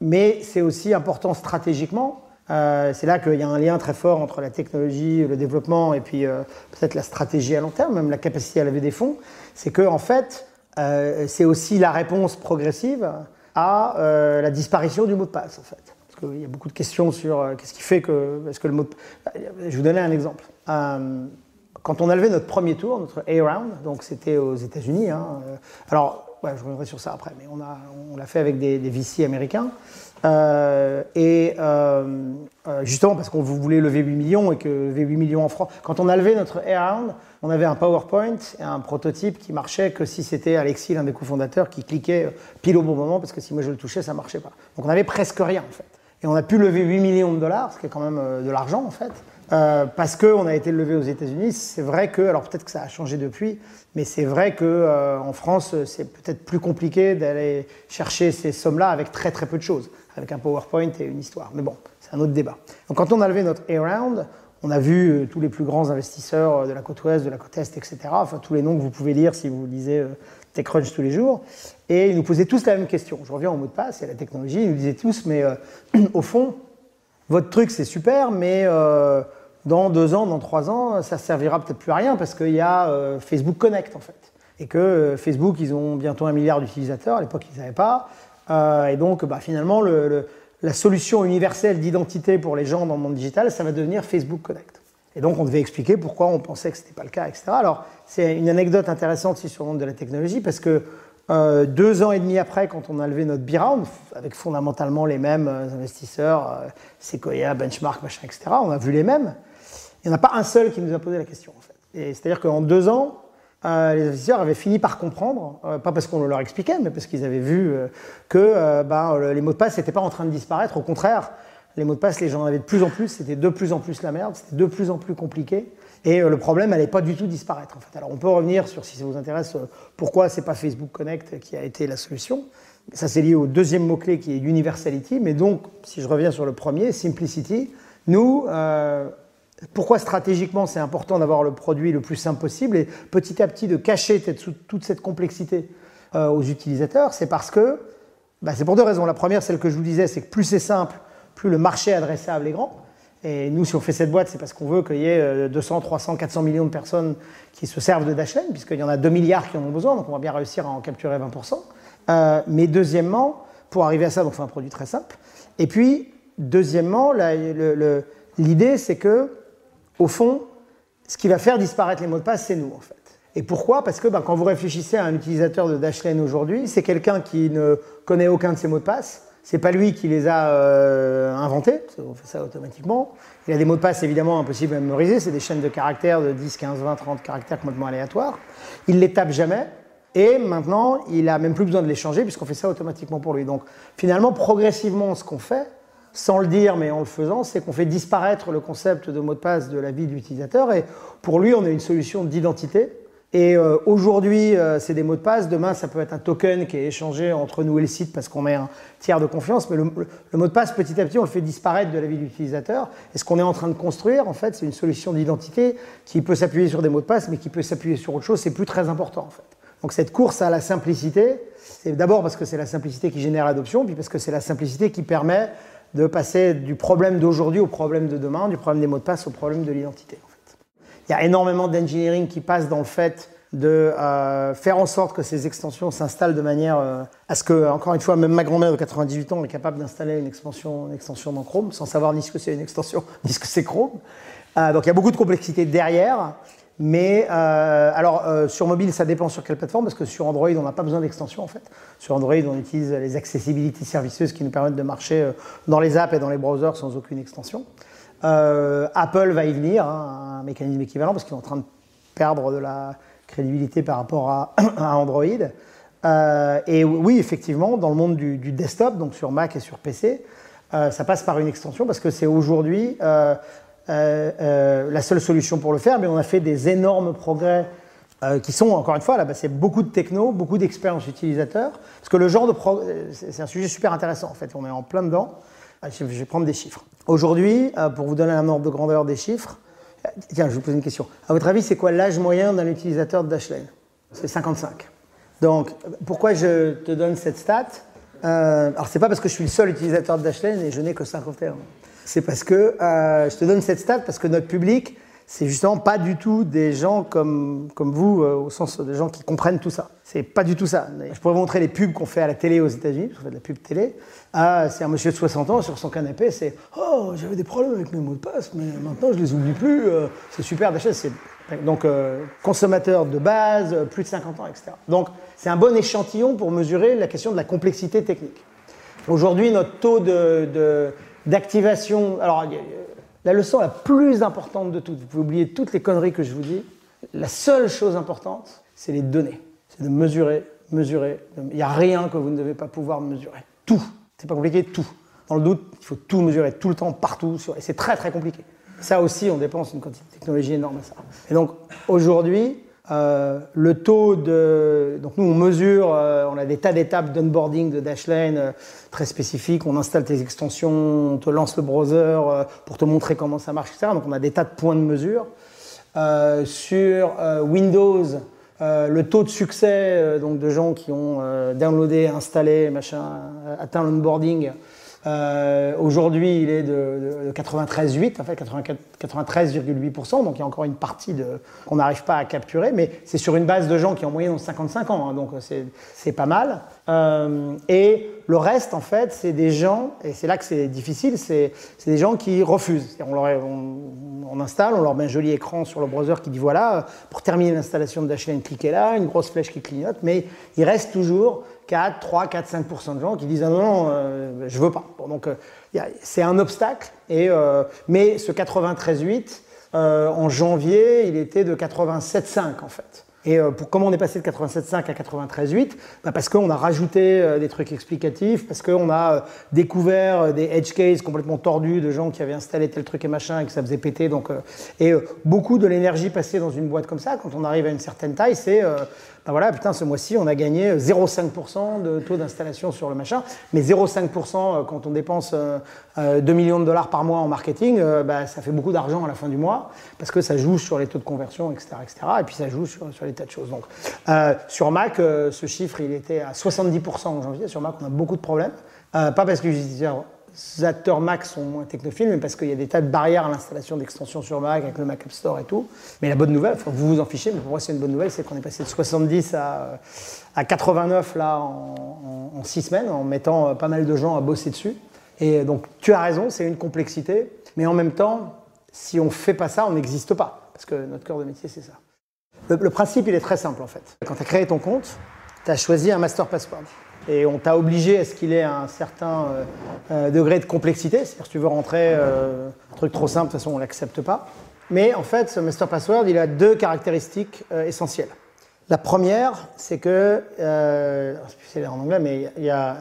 [SPEAKER 1] mais c'est aussi important stratégiquement. c'est là qu'il y a un lien très fort entre la technologie, le développement, et puis peut-être la stratégie à long terme, même la capacité à lever des fonds. C'est que en fait, c'est aussi la réponse progressive à la disparition du mot de passe, en fait. Parce qu'il y a beaucoup de questions sur qu'est-ce qui fait que, est-ce que le mot. Je vais vous donner un exemple. Quand on a levé notre premier tour, notre A-round, donc c'était aux États-Unis. Hein, euh, alors, je reviendrai sur ça après, mais on, l'a fait avec des, des VC américains. Euh, et euh, justement parce qu'on voulait lever 8 millions et que lever 8 millions en France. Quand on a levé notre A-Round, on avait un PowerPoint et un prototype qui marchait que si c'était Alexis, l'un des cofondateurs, qui cliquait pile au bon moment parce que si moi je le touchais, ça marchait pas. Donc on avait presque rien en fait. Et on a pu lever 8 millions de dollars, ce qui est quand même de l'argent en fait. Euh, parce qu'on a été levé aux États-Unis, c'est vrai que, alors peut-être que ça a changé depuis, mais c'est vrai qu'en euh, France, c'est peut-être plus compliqué d'aller chercher ces sommes-là avec très très peu de choses, avec un PowerPoint et une histoire. Mais bon, c'est un autre débat. Donc quand on a levé notre A-Round, on a vu euh, tous les plus grands investisseurs de la côte ouest, de la côte est, etc. Enfin, tous les noms que vous pouvez lire si vous lisez TechCrunch tous les jours. Et ils nous posaient tous la même question. Je reviens au mot de passe et à la technologie. Ils nous disaient tous, mais au fond, votre truc c'est super, mais dans deux ans, dans trois ans, ça servira peut-être plus à rien parce qu'il y a euh, Facebook Connect en fait. Et que euh, Facebook, ils ont bientôt un milliard d'utilisateurs, à l'époque ils n'avaient pas. Euh, et donc bah, finalement, la solution universelle d'identité pour les gens dans le monde digital, ça va devenir Facebook Connect. Et donc on devait expliquer pourquoi on pensait que ce n'était pas le cas, etc. Alors c'est une anecdote intéressante ici sur le monde de la technologie parce que deux ans et demi après, quand on a levé notre B-Round, avec fondamentalement les mêmes investisseurs, Sequoia, Benchmark, machin, etc., on a vu les mêmes. Il n'y en a pas un seul qui nous a posé la question, en c'est-à-dire qu'en deux ans, euh, les investisseurs avaient fini par comprendre, euh, pas parce qu'on leur expliquait, mais parce qu'ils avaient vu euh, que ben, les mots de passe n'étaient pas en train de disparaître. Au contraire, les mots de passe, les gens en avaient de plus en plus, c'était de plus en plus la merde, c'était de plus en plus compliqué. Et le problème n'allait pas du tout disparaître. En fait. Alors on peut revenir sur, si ça vous intéresse, pourquoi c'est pas Facebook Connect qui a été la solution. Ça c'est lié au deuxième mot-clé qui est Universality. Mais donc, si je reviens sur le premier, Simplicity, nous, pourquoi stratégiquement c'est important d'avoir le produit le plus simple possible et petit à petit de cacher toute cette complexité euh, aux utilisateurs C'est parce que, bah, c'est pour deux raisons. La première, celle que je vous disais, c'est que plus c'est simple, plus le marché adressable est grand. Et nous, si on fait cette boîte, c'est parce qu'on veut qu'il y ait 200, 300, 400 millions de personnes qui se servent de Dashlane, puisqu'il y en a 2 milliards qui en ont besoin, donc on va bien réussir à en capturer 20%. Euh, mais deuxièmement, pour arriver à ça, donc c'est un produit très simple. Et puis, deuxièmement, l'idée, c'est que au fond, ce qui va faire disparaître les mots de passe, c'est nous, en fait. Et pourquoi? Parce que ben, quand vous réfléchissez à un utilisateur de Dashlane aujourd'hui, c'est quelqu'un qui ne connaît aucun de ces mots de passe. C'est pas lui qui les a euh, inventés, on fait ça automatiquement. Il a des mots de passe évidemment impossibles à mémoriser, c'est des chaînes de caractères de 10, 15, 20, 30 caractères complètement aléatoires. Il les tape jamais, et maintenant il a même plus besoin de les changer puisqu'on fait ça automatiquement pour lui. Donc finalement, progressivement, ce qu'on fait, sans le dire, mais en le faisant, c'est qu'on fait disparaître le concept de mot de passe de la vie de l'utilisateur. Et pour lui, on a une solution d'identité. Et euh, aujourd'hui, euh, c'est des mots de passe. Demain, ça peut être un token qui est échangé entre nous et le site parce qu'on met un tiers de confiance. Mais le, mot de passe, petit à petit, on le fait disparaître de la vie de l'utilisateur. Et ce qu'on est en train de construire, en fait, c'est une solution d'identité qui peut s'appuyer sur des mots de passe, mais qui peut s'appuyer sur autre chose. C'est plus très important, en fait. Donc cette course à la simplicité, c'est d'abord parce que c'est la simplicité qui génère l'adoption, puis parce que c'est la simplicité qui permet de passer du problème d'aujourd'hui au problème de demain, du problème des mots de passe au problème de l'identité. Il y a énormément d'engineering qui passe dans le fait de euh, faire en sorte que ces extensions s'installent de manière euh, à ce que, encore une fois, même ma grand-mère de 98 ans est capable d'installer une extension, une dans Chrome sans savoir ni ce que c'est une extension ni ce que c'est Chrome. Euh, donc il y a beaucoup de complexité derrière. Mais alors sur mobile, ça dépend sur quelle plateforme, parce que sur Android, on n'a pas besoin d'extension en fait. Sur Android, on utilise les accessibility services qui nous permettent de marcher dans les apps et dans les browsers sans aucune extension. Apple va y venir, hein, un mécanisme équivalent, parce qu'ils sont en train de perdre de la crédibilité par rapport à, Android. et oui, effectivement, dans le monde du, desktop, donc sur Mac et sur PC, ça passe par une extension parce que c'est aujourd'hui euh, euh, la seule solution pour le faire, mais on a fait des énormes progrès euh, qui sont, encore une fois, là, bah, c'est beaucoup de techno, beaucoup d'expérience utilisateur, parce que le genre de c'est un sujet super intéressant, en fait, on est en plein dedans. Ah, je vais prendre des chiffres. Aujourd'hui, pour vous donner un ordre de grandeur des chiffres, tiens, je vous poser une question. À votre avis, c'est quoi l'âge moyen d'un utilisateur de Dashlane? C'est 55. Donc, pourquoi je te donne cette stat? Euh, Alors, c'est pas parce que je suis le seul utilisateur de Dashlane et je n'ai que 51 c'est parce que, euh, je te donne cette stat parce que notre public, c'est justement pas du tout des gens comme, comme vous, euh, au sens des gens qui comprennent tout ça. C'est pas du tout ça. Je pourrais vous montrer les pubs qu'on fait à la télé aux États-Unis, je fais de la pub télé. Ah, c'est un monsieur de 60 ans sur son canapé, c'est Oh, j'avais des problèmes avec mes mots de passe, mais maintenant je les oublie plus, euh, c'est super d'achat. Donc, euh, consommateur de base, plus de 50 ans, etc. Donc, c'est un bon échantillon pour mesurer la question de la complexité technique. Aujourd'hui, notre taux d'activation. De, alors, la leçon la plus importante de toutes, vous pouvez oublier toutes les conneries que je vous dis, la seule chose importante, c'est les données. C'est de mesurer, mesurer. Il n'y a rien que vous ne devez pas pouvoir mesurer. Tout. C'est pas compliqué, tout. Dans le doute, il faut tout mesurer, tout le temps, partout. Et c'est très très compliqué. Ça aussi, on dépense une quantité de technologie énorme à ça. Et donc, aujourd'hui, euh, le taux de. Donc, nous, on mesure, euh, on a des tas d'étapes d'onboarding de Dashlane euh, très spécifiques. On installe tes extensions, on te lance le browser pour te montrer comment ça marche, etc. Donc, on a des tas de points de mesure. sur Windows, le taux de succès donc de gens qui ont downloadé, installé, machin, atteint l'onboarding, euh, aujourd'hui, il est de, 93,8, en fait 93,8%, donc il y a encore une partie qu'on n'arrive pas à capturer, mais c'est sur une base de gens qui en moyenne ont 55 ans, hein, donc c'est pas mal. Euh, et le reste, en fait, c'est des gens, et c'est là que c'est difficile, c'est des gens qui refusent. On, leur, on, installe, on leur met un joli écran sur le browser qui dit voilà, pour terminer l'installation de Dashlane, cliquez là, une grosse flèche qui clignote, mais il reste toujours 4, 3, 4, 5% de gens qui disent ah non, non, euh, je veux pas. donc euh, c'est un obstacle, et, euh, mais ce 93,8, en janvier, il était de 87,5 en fait. Et pour, comment on est passé de 87,5 à 93,8 bah Parce qu'on a rajouté des trucs explicatifs, parce qu'on a découvert des edge cases complètement tordus de gens qui avaient installé tel truc et machin et que ça faisait péter. Donc, et beaucoup de l'énergie passée dans une boîte comme ça, quand on arrive à une certaine taille, c'est ben voilà, putain, ce mois-ci, on a gagné 0,5% de taux d'installation sur le machin. Mais 0,5% euh, quand on dépense 2 euh, euh, millions de dollars par mois en marketing, bah, ça fait beaucoup d'argent à la fin du mois parce que ça joue sur les taux de conversion, etc. etc. et puis ça joue sur, sur les tas de choses. Donc, sur Mac, ce chiffre, il était à 70% en janvier. Sur Mac, on a beaucoup de problèmes. pas parce que les utilisateurs acteurs Mac sont moins technophiles, mais parce qu'il y a des tas de barrières à l'installation d'extensions sur Mac avec le Mac App Store et tout. Mais la bonne nouvelle, vous vous en fichez, mais pour moi c'est une bonne nouvelle, c'est qu'on est passé de 70 à, à 89 là en, en, 6 semaines, en mettant pas mal de gens à bosser dessus. Et donc tu as raison, c'est une complexité, mais en même temps, si on ne fait pas ça, on n'existe pas, parce que notre cœur de métier c'est ça. Le, le principe il est très simple en fait. Quand tu as créé ton compte, tu as choisi un master password et on t'a obligé à ce qu'il ait un certain euh, euh, degré de complexité. C'est-à-dire si tu veux rentrer euh, un truc trop simple, de toute façon on l'accepte pas. Mais en fait, ce master password, il a deux caractéristiques essentielles. La première, c'est que, c'est en anglais, mais il n'y a,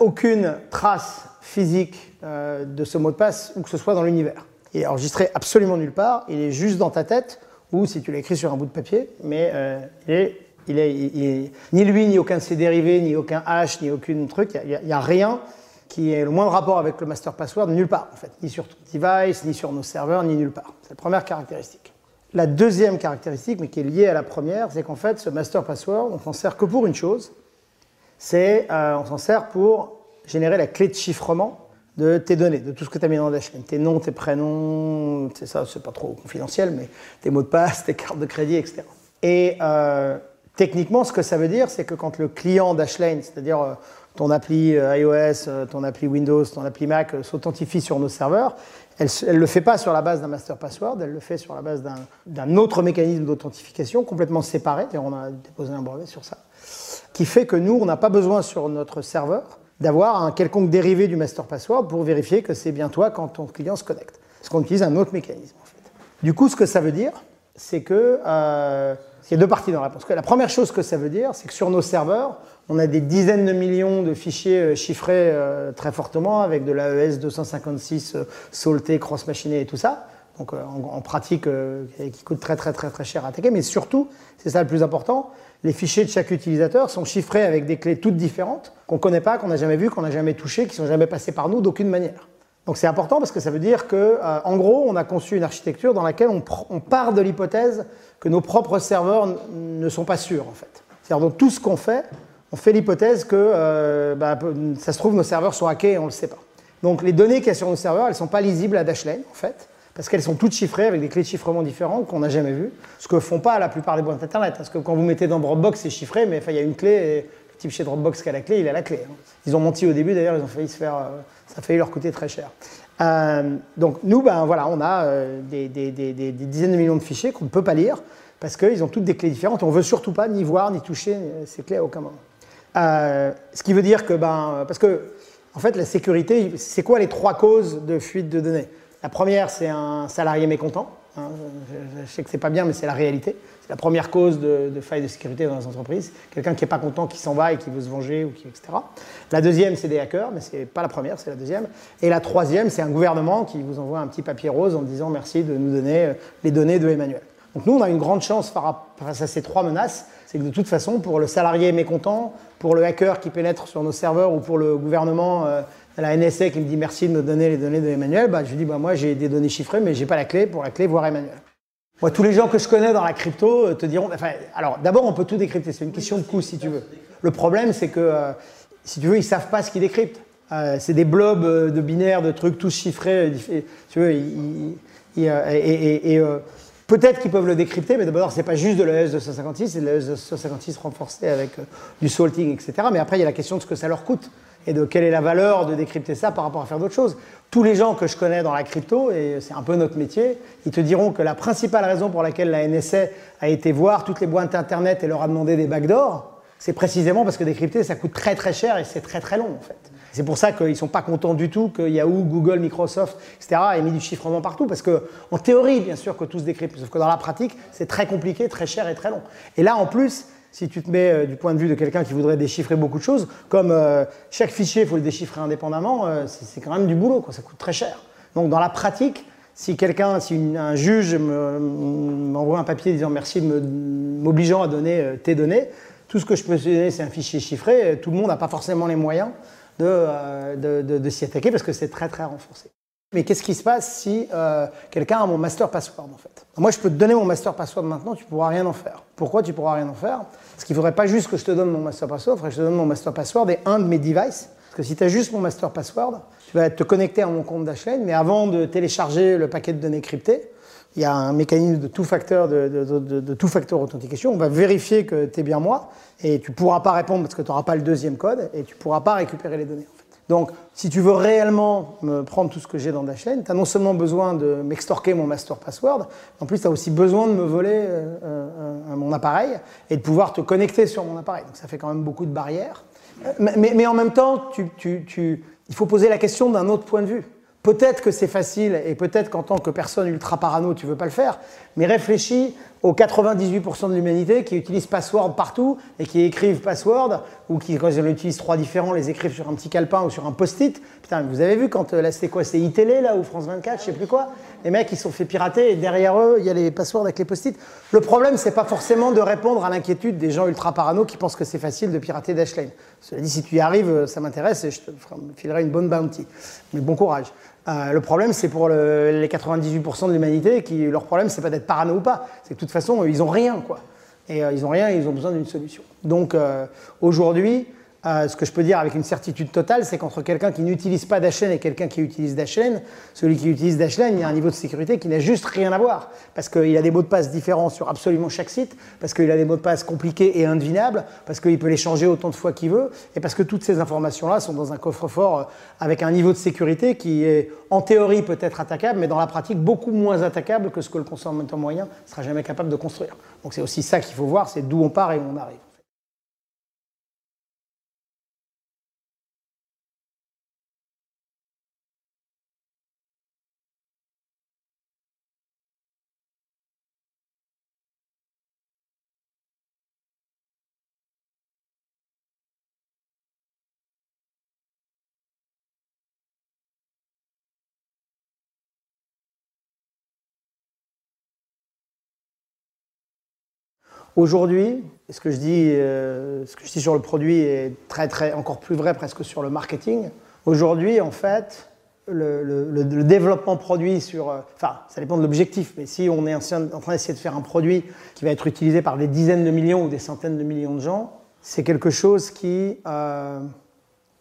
[SPEAKER 1] aucune trace physique de ce mot de passe où que ce soit dans l'univers. Il est enregistré absolument nulle part, il est juste dans ta tête, ou si tu l'as écrit sur un bout de papier, mais il est il est, ni lui, ni aucun de ses dérivés, ni aucun hash, ni aucun truc. Il n'y a, rien qui ait le moins de rapport avec le master password, nulle part en fait. Ni sur ton device, ni sur nos serveurs, ni nulle part. C'est la première caractéristique. La deuxième caractéristique, mais qui est liée à la première, c'est qu'en fait, ce master password, on s'en sert que pour une chose. C'est, euh, on s'en sert pour générer la clé de chiffrement de tes données, de tout ce que tu as mis dans Dashlane. Tes noms, tes prénoms, c'est ça, c'est pas trop confidentiel, mais tes mots de passe, tes cartes de crédit, etc. Et Techniquement, ce que ça veut dire, c'est que quand le client Dashlane, c'est-à-dire euh, ton appli euh, iOS, euh, ton appli Windows, ton appli Mac, s'authentifie sur nos serveurs, elle ne le fait pas sur la base d'un master password, elle le fait sur la base d'un autre mécanisme d'authentification complètement séparé, on a déposé un brevet sur ça, qui fait que nous, on n'a pas besoin sur notre serveur d'avoir un quelconque dérivé du master password pour vérifier que c'est bien toi quand ton client se connecte. Parce qu'on utilise un autre mécanisme, en fait. Du coup, ce que ça veut dire, c'est que il y a deux parties dans la réponse. La première chose que ça veut dire, c'est que sur nos serveurs, on a des dizaines de millions de fichiers euh, chiffrés euh, très fortement avec de l'AES 256 euh, salté, cross-machiné et tout ça. Donc en, pratique, qui coûte très très très très cher à attaquer. Mais surtout, c'est ça le plus important, les fichiers de chaque utilisateur sont chiffrés avec des clés toutes différentes, qu'on ne connaît pas, qu'on n'a jamais vues, qu'on n'a jamais touchées, qui sont jamais passées par nous d'aucune manière. Donc c'est important parce que ça veut dire que, en gros, on a conçu une architecture dans laquelle on, part de l'hypothèse que nos propres serveurs ne sont pas sûrs, en fait. C'est-à-dire, donc tout ce qu'on fait, on fait l'hypothèse que euh, bah, ça se trouve, nos serveurs sont hackés et on ne le sait pas. Donc les données qu'il y a sur nos serveurs, elles ne sont pas lisibles à Dashlane, en fait, parce qu'elles sont toutes chiffrées avec des clés de chiffrement différentes qu'on n'a jamais vues, ce que font pas la plupart des boîtes Internet. Parce que quand vous mettez dans Dropbox, c'est chiffré, mais il y a une clé, et le type chez Dropbox qui a la clé, il a la clé. hein. Ils ont menti au début, d'ailleurs, ils ont failli se faire, euh, ça a failli leur coûter très cher. Euh, donc nous, ben, voilà, on a euh, des, dizaines de millions de fichiers qu'on ne peut pas lire, parce qu'ils ont toutes des clés différentes, on veut surtout pas ni voir, ni toucher euh, ces clés à aucun moment. Ce qui veut dire que, ben, parce que, en fait, la sécurité, c'est quoi les trois causes de fuite de données? La première, c'est un salarié mécontent. hein, je, je sais que c'est pas bien, mais c'est la réalité. C'est la première cause de, de faille de sécurité dans les entreprises. Quelqu'un qui n'est pas content, qui s'en va et qui veut se venger, ou qui, etc. La deuxième, c'est des hackers, mais c'est pas la première, c'est la deuxième. Et la troisième, c'est un gouvernement qui vous envoie un petit papier rose en disant merci de nous donner euh, les données de Emmanuel. Donc nous, on a une grande chance face à ces trois menaces, c'est que de toute façon, pour le salarié mécontent, pour le hacker qui pénètre sur nos serveurs ou pour le gouvernement, euh, la NSA qui me dit merci de me donner les données de Emmanuel, bah, je lui dis bah, moi j'ai des données chiffrées, mais j'ai pas la clé pour la clé voir Emmanuel. Moi, tous les gens que je connais dans la crypto euh, te diront. Enfin, alors, d'abord, on peut tout décrypter. C'est une question de coût, si tu veux. Le problème, c'est que, euh, si tu veux, ils savent pas ce qu'ils décryptent. Euh, c'est des blobs de binaires, de trucs tous chiffrés. Tu veux, ils- ils- euh, et, peut-être qu'ils peuvent le décrypter, mais d'abord, c'est pas juste de l'ES 256, c'est de l'ES 256 renforcé avec du salting, etc. Mais après, il y a la question de ce que ça leur coûte et de quelle est la valeur de décrypter ça par rapport à faire d'autres choses. Tous les gens que je connais dans la crypto, et c'est un peu notre métier, ils te diront que la principale raison pour laquelle la NSA a été voir toutes les boîtes Internet et leur a demandé des backdoors, c'est précisément parce que décrypter, ça coûte très très cher et c'est très très long en fait. C'est pour ça qu'ils ne sont pas contents du tout que Yahoo, Google, Microsoft, etc. aient mis du chiffrement partout. Parce que, en théorie, bien sûr que tout se décrypte, sauf que dans la pratique, c'est très compliqué, très cher et très long. Et là, en plus, si tu te mets euh, du point de vue de quelqu'un qui voudrait déchiffrer beaucoup de choses, comme euh, chaque fichier, il faut le déchiffrer indépendamment, euh, c'est quand même du boulot, quoi, ça coûte très cher. Donc dans la pratique, si quelqu'un, si un juge me- m'envoie un papier disant merci m'obligeant à donner tes données, tout ce que je peux donner, c'est un fichier chiffré, tout le monde n'a pas forcément les moyens de s'y attaquer parce que c'est très très renforcé. Mais qu'est-ce qui se passe si euh, quelqu'un a mon master password en fait? Moi, je peux te donner mon master password maintenant, tu pourras rien en faire. Pourquoi tu pourras rien en faire? Parce qu'il faudrait pas juste que je te donne mon master password, il faudrait que je te donne mon master password et un de mes devices. Parce que si tu as juste mon master password, tu vas te connecter à mon compte Dashlane, mais avant de télécharger le paquet de données cryptées, il y a un mécanisme de two-factor de, de, de- de authentication. On va vérifier que tu es bien moi et tu pourras pas répondre parce que tu n'auras pas le deuxième code et tu pourras pas récupérer les données. En fait. Donc, si tu veux réellement me prendre tout ce que j'ai dans Dashlane, tu as non seulement besoin de m'extorquer mon master password, en plus tu as aussi besoin de me voler euh, euh, mon appareil et de pouvoir te connecter sur mon appareil. Donc ça fait quand même beaucoup de barrières. Euh, Mais, en même temps, il faut poser la question d'un autre point de vue. Peut-être que c'est facile et peut-être qu'en tant que personne ultra parano, tu veux pas le faire, mais réfléchis aux 98% de l'humanité qui utilisent password partout et qui écrivent password ou qui, quand ils en utilisent trois différents, les écrivent sur un petit calepin ou sur un post-it. Putain, vous avez vu quand, euh, là, c'était quoi? C'est iTélé, là, ou France 24, je sais plus quoi Les mecs, ils sont fait pirater et derrière eux, il y a les passwords avec les post-it. Le problème, c'est pas forcément de répondre à l'inquiétude des gens ultra parano qui pensent que c'est facile de pirater Dashlane. Cela dit, si tu y arrives, euh, ça m'intéresse et je te filerai une bonne bounty. Mais bon courage. Euh, le problème, c'est pour le- les 98% de l'humanité qui, leur problème, c'est pas d'être parano ou pas. C'est que de toute façon, ils ont rien, quoi. Et euh, ils ont rien et ils ont besoin d'une solution. Donc, euh, aujourd'hui, euh, ce que je peux dire avec une certitude totale, c'est qu'entre quelqu'un qui n'utilise pas Dashlane et quelqu'un qui utilise Dashlane, celui qui utilise Dashlane, il y a un niveau de sécurité qui n'a juste rien à voir. Parce qu'il a des mots de passe différents sur absolument chaque site, parce qu'il a des mots de passe compliqués et indevinables, parce qu'il peut les changer autant de fois qu'il veut, et parce que toutes ces informations-là sont dans un coffre-fort euh, avec un niveau de sécurité qui est en théorie peut-être attaquable, mais dans la pratique beaucoup moins attaquable que ce que le consommateur moyen sera jamais capable de construire. Donc c'est aussi ça qu'il faut voir, c'est d'où on part et où on arrive. Aujourd'hui, ce que je dis, euh, sur le produit est très, très, encore plus vrai presque sur le marketing. Aujourd'hui, en fait, le, développement produit sur, euh, enfin, ça dépend de l'objectif, mais si on est en, train d'essayer de faire un produit qui va être utilisé par des dizaines de millions ou des centaines de millions de gens, c'est quelque chose qui, euh,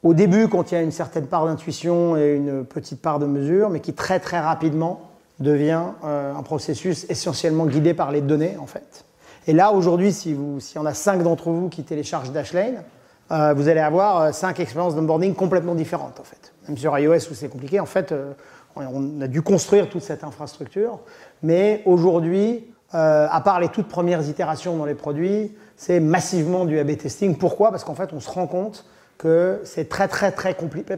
[SPEAKER 1] au début, contient une certaine part d'intuition et une petite part de mesure, mais qui très très rapidement devient un processus essentiellement guidé par les données, en fait. Et là, aujourd'hui, si, vous, si on a cinq d'entre vous qui téléchargent Dashlane, euh, vous allez avoir cinq expériences d'onboarding complètement différentes, en fait. Même sur iOS où c'est compliqué, en fait, euh, on a dû construire toute cette infrastructure. Mais aujourd'hui, euh, à part les toutes premières itérations dans les produits, c'est massivement du A-B testing. Pourquoi? Parce qu'en fait, on se rend compte que c'est très très très compliqué.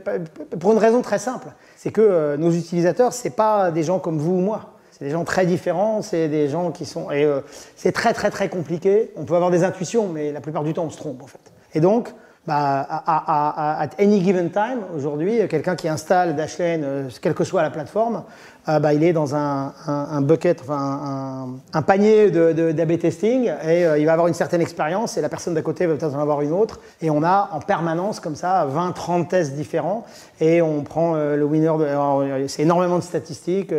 [SPEAKER 1] Pour une raison très simple, c'est que nos utilisateurs, c'est pas des gens comme vous ou moi. C'est des gens très différents, c'est des gens qui sont. Et euh, c'est très très très compliqué. On peut avoir des intuitions, mais la plupart du temps on se trompe en fait. Et donc, bah, à, at any given time, aujourd'hui, quelqu'un qui installe Dashlane, euh, quelle que soit la plateforme, euh, bah, il est dans un, un, bucket, enfin un, panier d'AB testing et il va avoir une certaine expérience et la personne d'à côté va peut-être en avoir une autre. Et on a en permanence comme ça 20, 30 tests différents et on prend le winner. C'est énormément de statistiques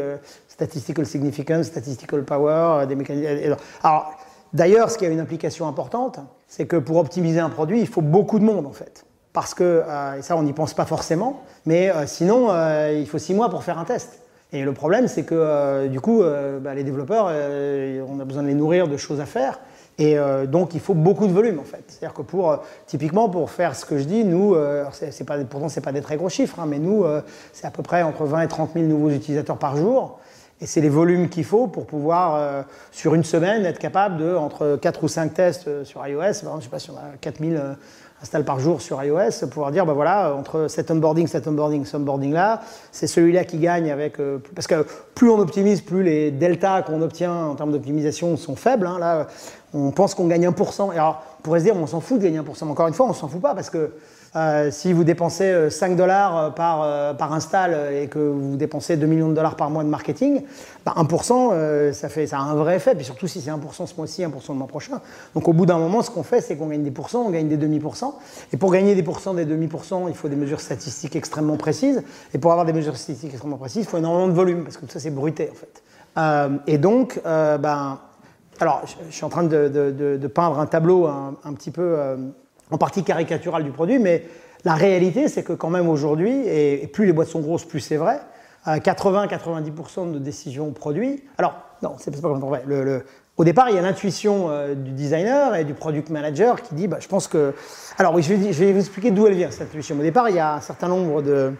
[SPEAKER 1] statistical significance, statistical power, euh, des mécanismes. Alors, d'ailleurs, ce qui a une implication importante, c'est que pour optimiser un produit, il faut beaucoup de monde en fait. Parce que, euh, et ça on n'y pense pas forcément, mais euh, sinon il faut six mois pour faire un test. Et le problème c'est que du coup, bah, les développeurs, on a besoin de les nourrir de choses à faire. Et donc il faut beaucoup de volume en fait. C'est-à-dire que pour, typiquement pour faire ce que je dis, nous, c'est pas, pourtant c'est pas des très gros chiffres, hein, mais nous, c'est à peu près entre 20 et 30 000 nouveaux utilisateurs par jour. Et c'est les volumes qu'il faut pour pouvoir, euh, sur une semaine, être capable de, entre 4 ou 5 tests euh, sur iOS, je ne sais pas si on a 4000 euh, installs par jour sur iOS, pouvoir dire, ben voilà, entre cet onboarding, cet onboarding, cet onboarding-là, c'est celui-là qui gagne avec... parce que plus on optimise, plus les deltas qu'on obtient en termes d'optimisation sont faibles. Hein. là, on pense qu'on gagne 1%. Et alors, on pourrait se dire, on s'en fout de gagner 1%. encore une fois, on s'en fout pas parce que euh, si vous dépensez 5 euh, dollars euh, par, par install et que vous dépensez 2 millions de dollars par mois de marketing, 1%, bah, ça, fait, ça a un vrai effet. Puis surtout si c'est 1% ce mois-ci, 1% le mois prochain. Donc au bout d'un moment, ce qu'on fait, c'est qu'on gagne des pourcents, on gagne des demi-pourcents. Et pour gagner des pourcents, des demi-pourcents, il faut des mesures statistiques extrêmement précises. Et pour avoir des mesures statistiques extrêmement précises, il faut énormément de volume, parce que tout ça, c'est bruité en fait. et donc, ben, alors, je, suis en train de, peindre un tableau un, petit peu en partie caricaturale du produit, mais la réalité, c'est que quand même aujourd'hui, et, plus les boîtes sont grosses, plus c'est vrai, 80-90% de décisions produits. Alors, non, c'est pas comme vrai. Au départ, il y a l'intuition euh, du designer et du product manager qui dit, bah, je pense que. Alors oui, je vais vous expliquer d'où elle vient cette intuition. Au départ, il y a un certain nombre de,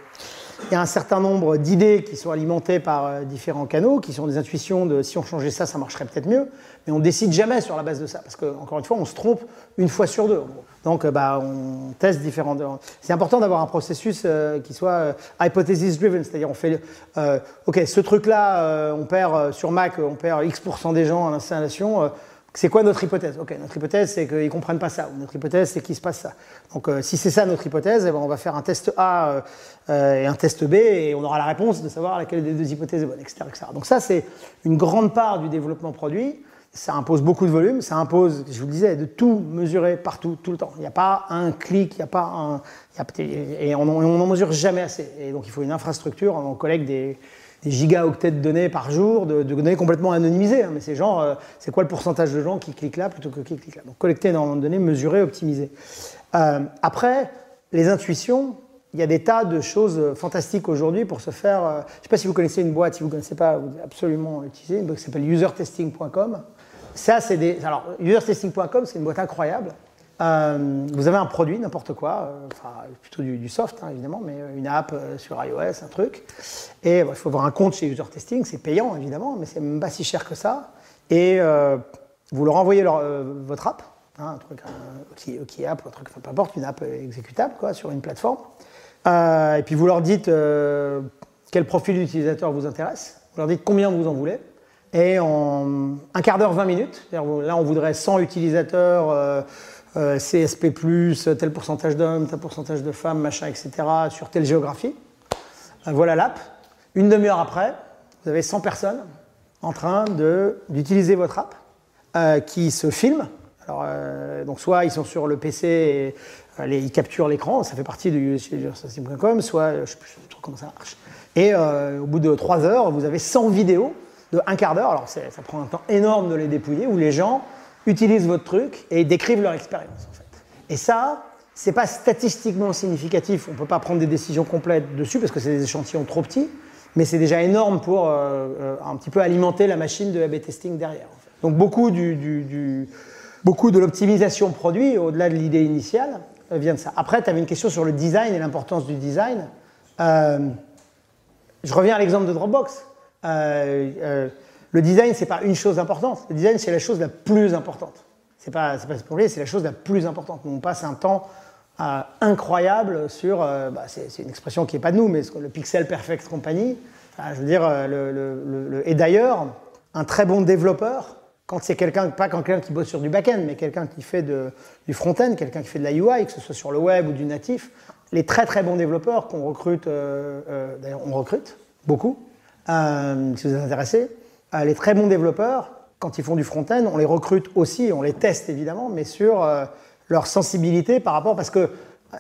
[SPEAKER 1] il y a un certain nombre d'idées qui sont alimentées par euh, différents canaux, qui sont des intuitions de si on changeait ça, ça marcherait peut-être mieux, mais on décide jamais sur la base de ça, parce qu'encore une fois, on se trompe une fois sur deux. Donc, euh, bah, on teste différents. C'est important d'avoir un processus euh, qui soit hypothesis driven, c'est-à-dire on fait, ok, ce truc-là, on perd sur Mac, on perd X% des gens à l'installation c'est quoi notre hypothèse? Ok, notre hypothèse, c'est qu'ils ne comprennent pas ça. notre hypothèse, c'est qu'il se passe ça. Donc, euh, si c'est ça notre hypothèse, eh ben, on va faire un test A euh, euh, et un test B, et on aura la réponse de savoir laquelle des deux hypothèses est bonne, etc. Donc, ça, c'est une grande part du développement produit. Ça impose beaucoup de volume, ça impose, je vous le disais, de tout mesurer partout, tout le temps. Il n'y a pas un clic, il n'y a pas un. et on n'en mesure jamais assez. Et donc, il faut une infrastructure. On collecte des des gigaoctets de données par jour, de, données complètement anonymisées. Hein, mais c'est genre, euh, c'est quoi le pourcentage de gens qui cliquent là plutôt que qui cliquent là Donc collecter énormément de données, mesurer, optimiser. Euh, après, les intuitions, il y a des tas de choses fantastiques aujourd'hui pour se faire. Euh, je ne sais pas si vous connaissez une boîte, si vous ne connaissez pas, vous absolument utiliser une boîte qui s'appelle usertesting.com. Ça, c'est des. Alors, usertesting.com, c'est une boîte incroyable. Euh, vous avez un produit, n'importe quoi, euh, plutôt du, soft hein, évidemment, mais euh, une app sur iOS, un truc. Et il faut avoir un compte chez User Testing, c'est payant évidemment, mais c'est même pas si cher que ça. Et vous leur envoyez votre app, hein, un truc qui, app, un truc, peu importe, une app exécutable quoi, sur une plateforme. et puis vous leur dites quel profil d'utilisateur vous intéresse, vous leur dites combien vous en voulez. Et en un quart d'heure, 20 minutes, là on voudrait 100 utilisateurs euh, CSP, tel pourcentage d'hommes, tel pourcentage de femmes, machin, etc., sur telle géographie. Euh, voilà l'app. Une demi-heure après, vous avez 100 personnes en train d'utiliser votre app euh, qui se filment. Alors, donc, soit ils sont sur le PC et ils capturent l'écran, ça fait partie de usagecom, soit je ne sais plus comment ça marche. Et au bout de 3 heures, vous avez 100 vidéos de un quart d'heure. Alors, ça prend un temps énorme de les dépouiller, où les gens utilisent votre truc et décrivent leur expérience. En fait. Et ça, c'est pas statistiquement significatif. On ne peut pas prendre des décisions complètes dessus parce que c'est des échantillons trop petits. mais c'est déjà énorme pour un petit peu alimenter la machine de A-B testing derrière. Donc beaucoup, du, beaucoup de l'optimisation produit, au-delà de l'idée initiale, vient de ça. Après, tu avais une question sur le design et l'importance du design. je reviens à l'exemple de Dropbox. Le design, c'est pas une chose importante. Le design, c'est la chose la plus importante. C'est pas, pas ce c'est la chose la plus importante. on passe un temps euh, incroyable sur, euh, bah, c'est une expression qui n'est pas de nous, mais le Pixel Perfect Company. je veux dire, euh, et d'ailleurs, un très bon développeur, quand c'est quelqu'un, pas quelqu'un qui bosse sur du back-end, mais quelqu'un qui fait du front-end, quelqu'un qui fait de la UI, que ce soit sur le web ou du natif, les très très bons développeurs qu'on recrute, d'ailleurs on recrute beaucoup, si vous êtes intéressé, les très bons développeurs, quand ils font du front-end, on les recrute aussi, on les teste évidemment, mais sur euh, leur sensibilité par rapport, parce que euh,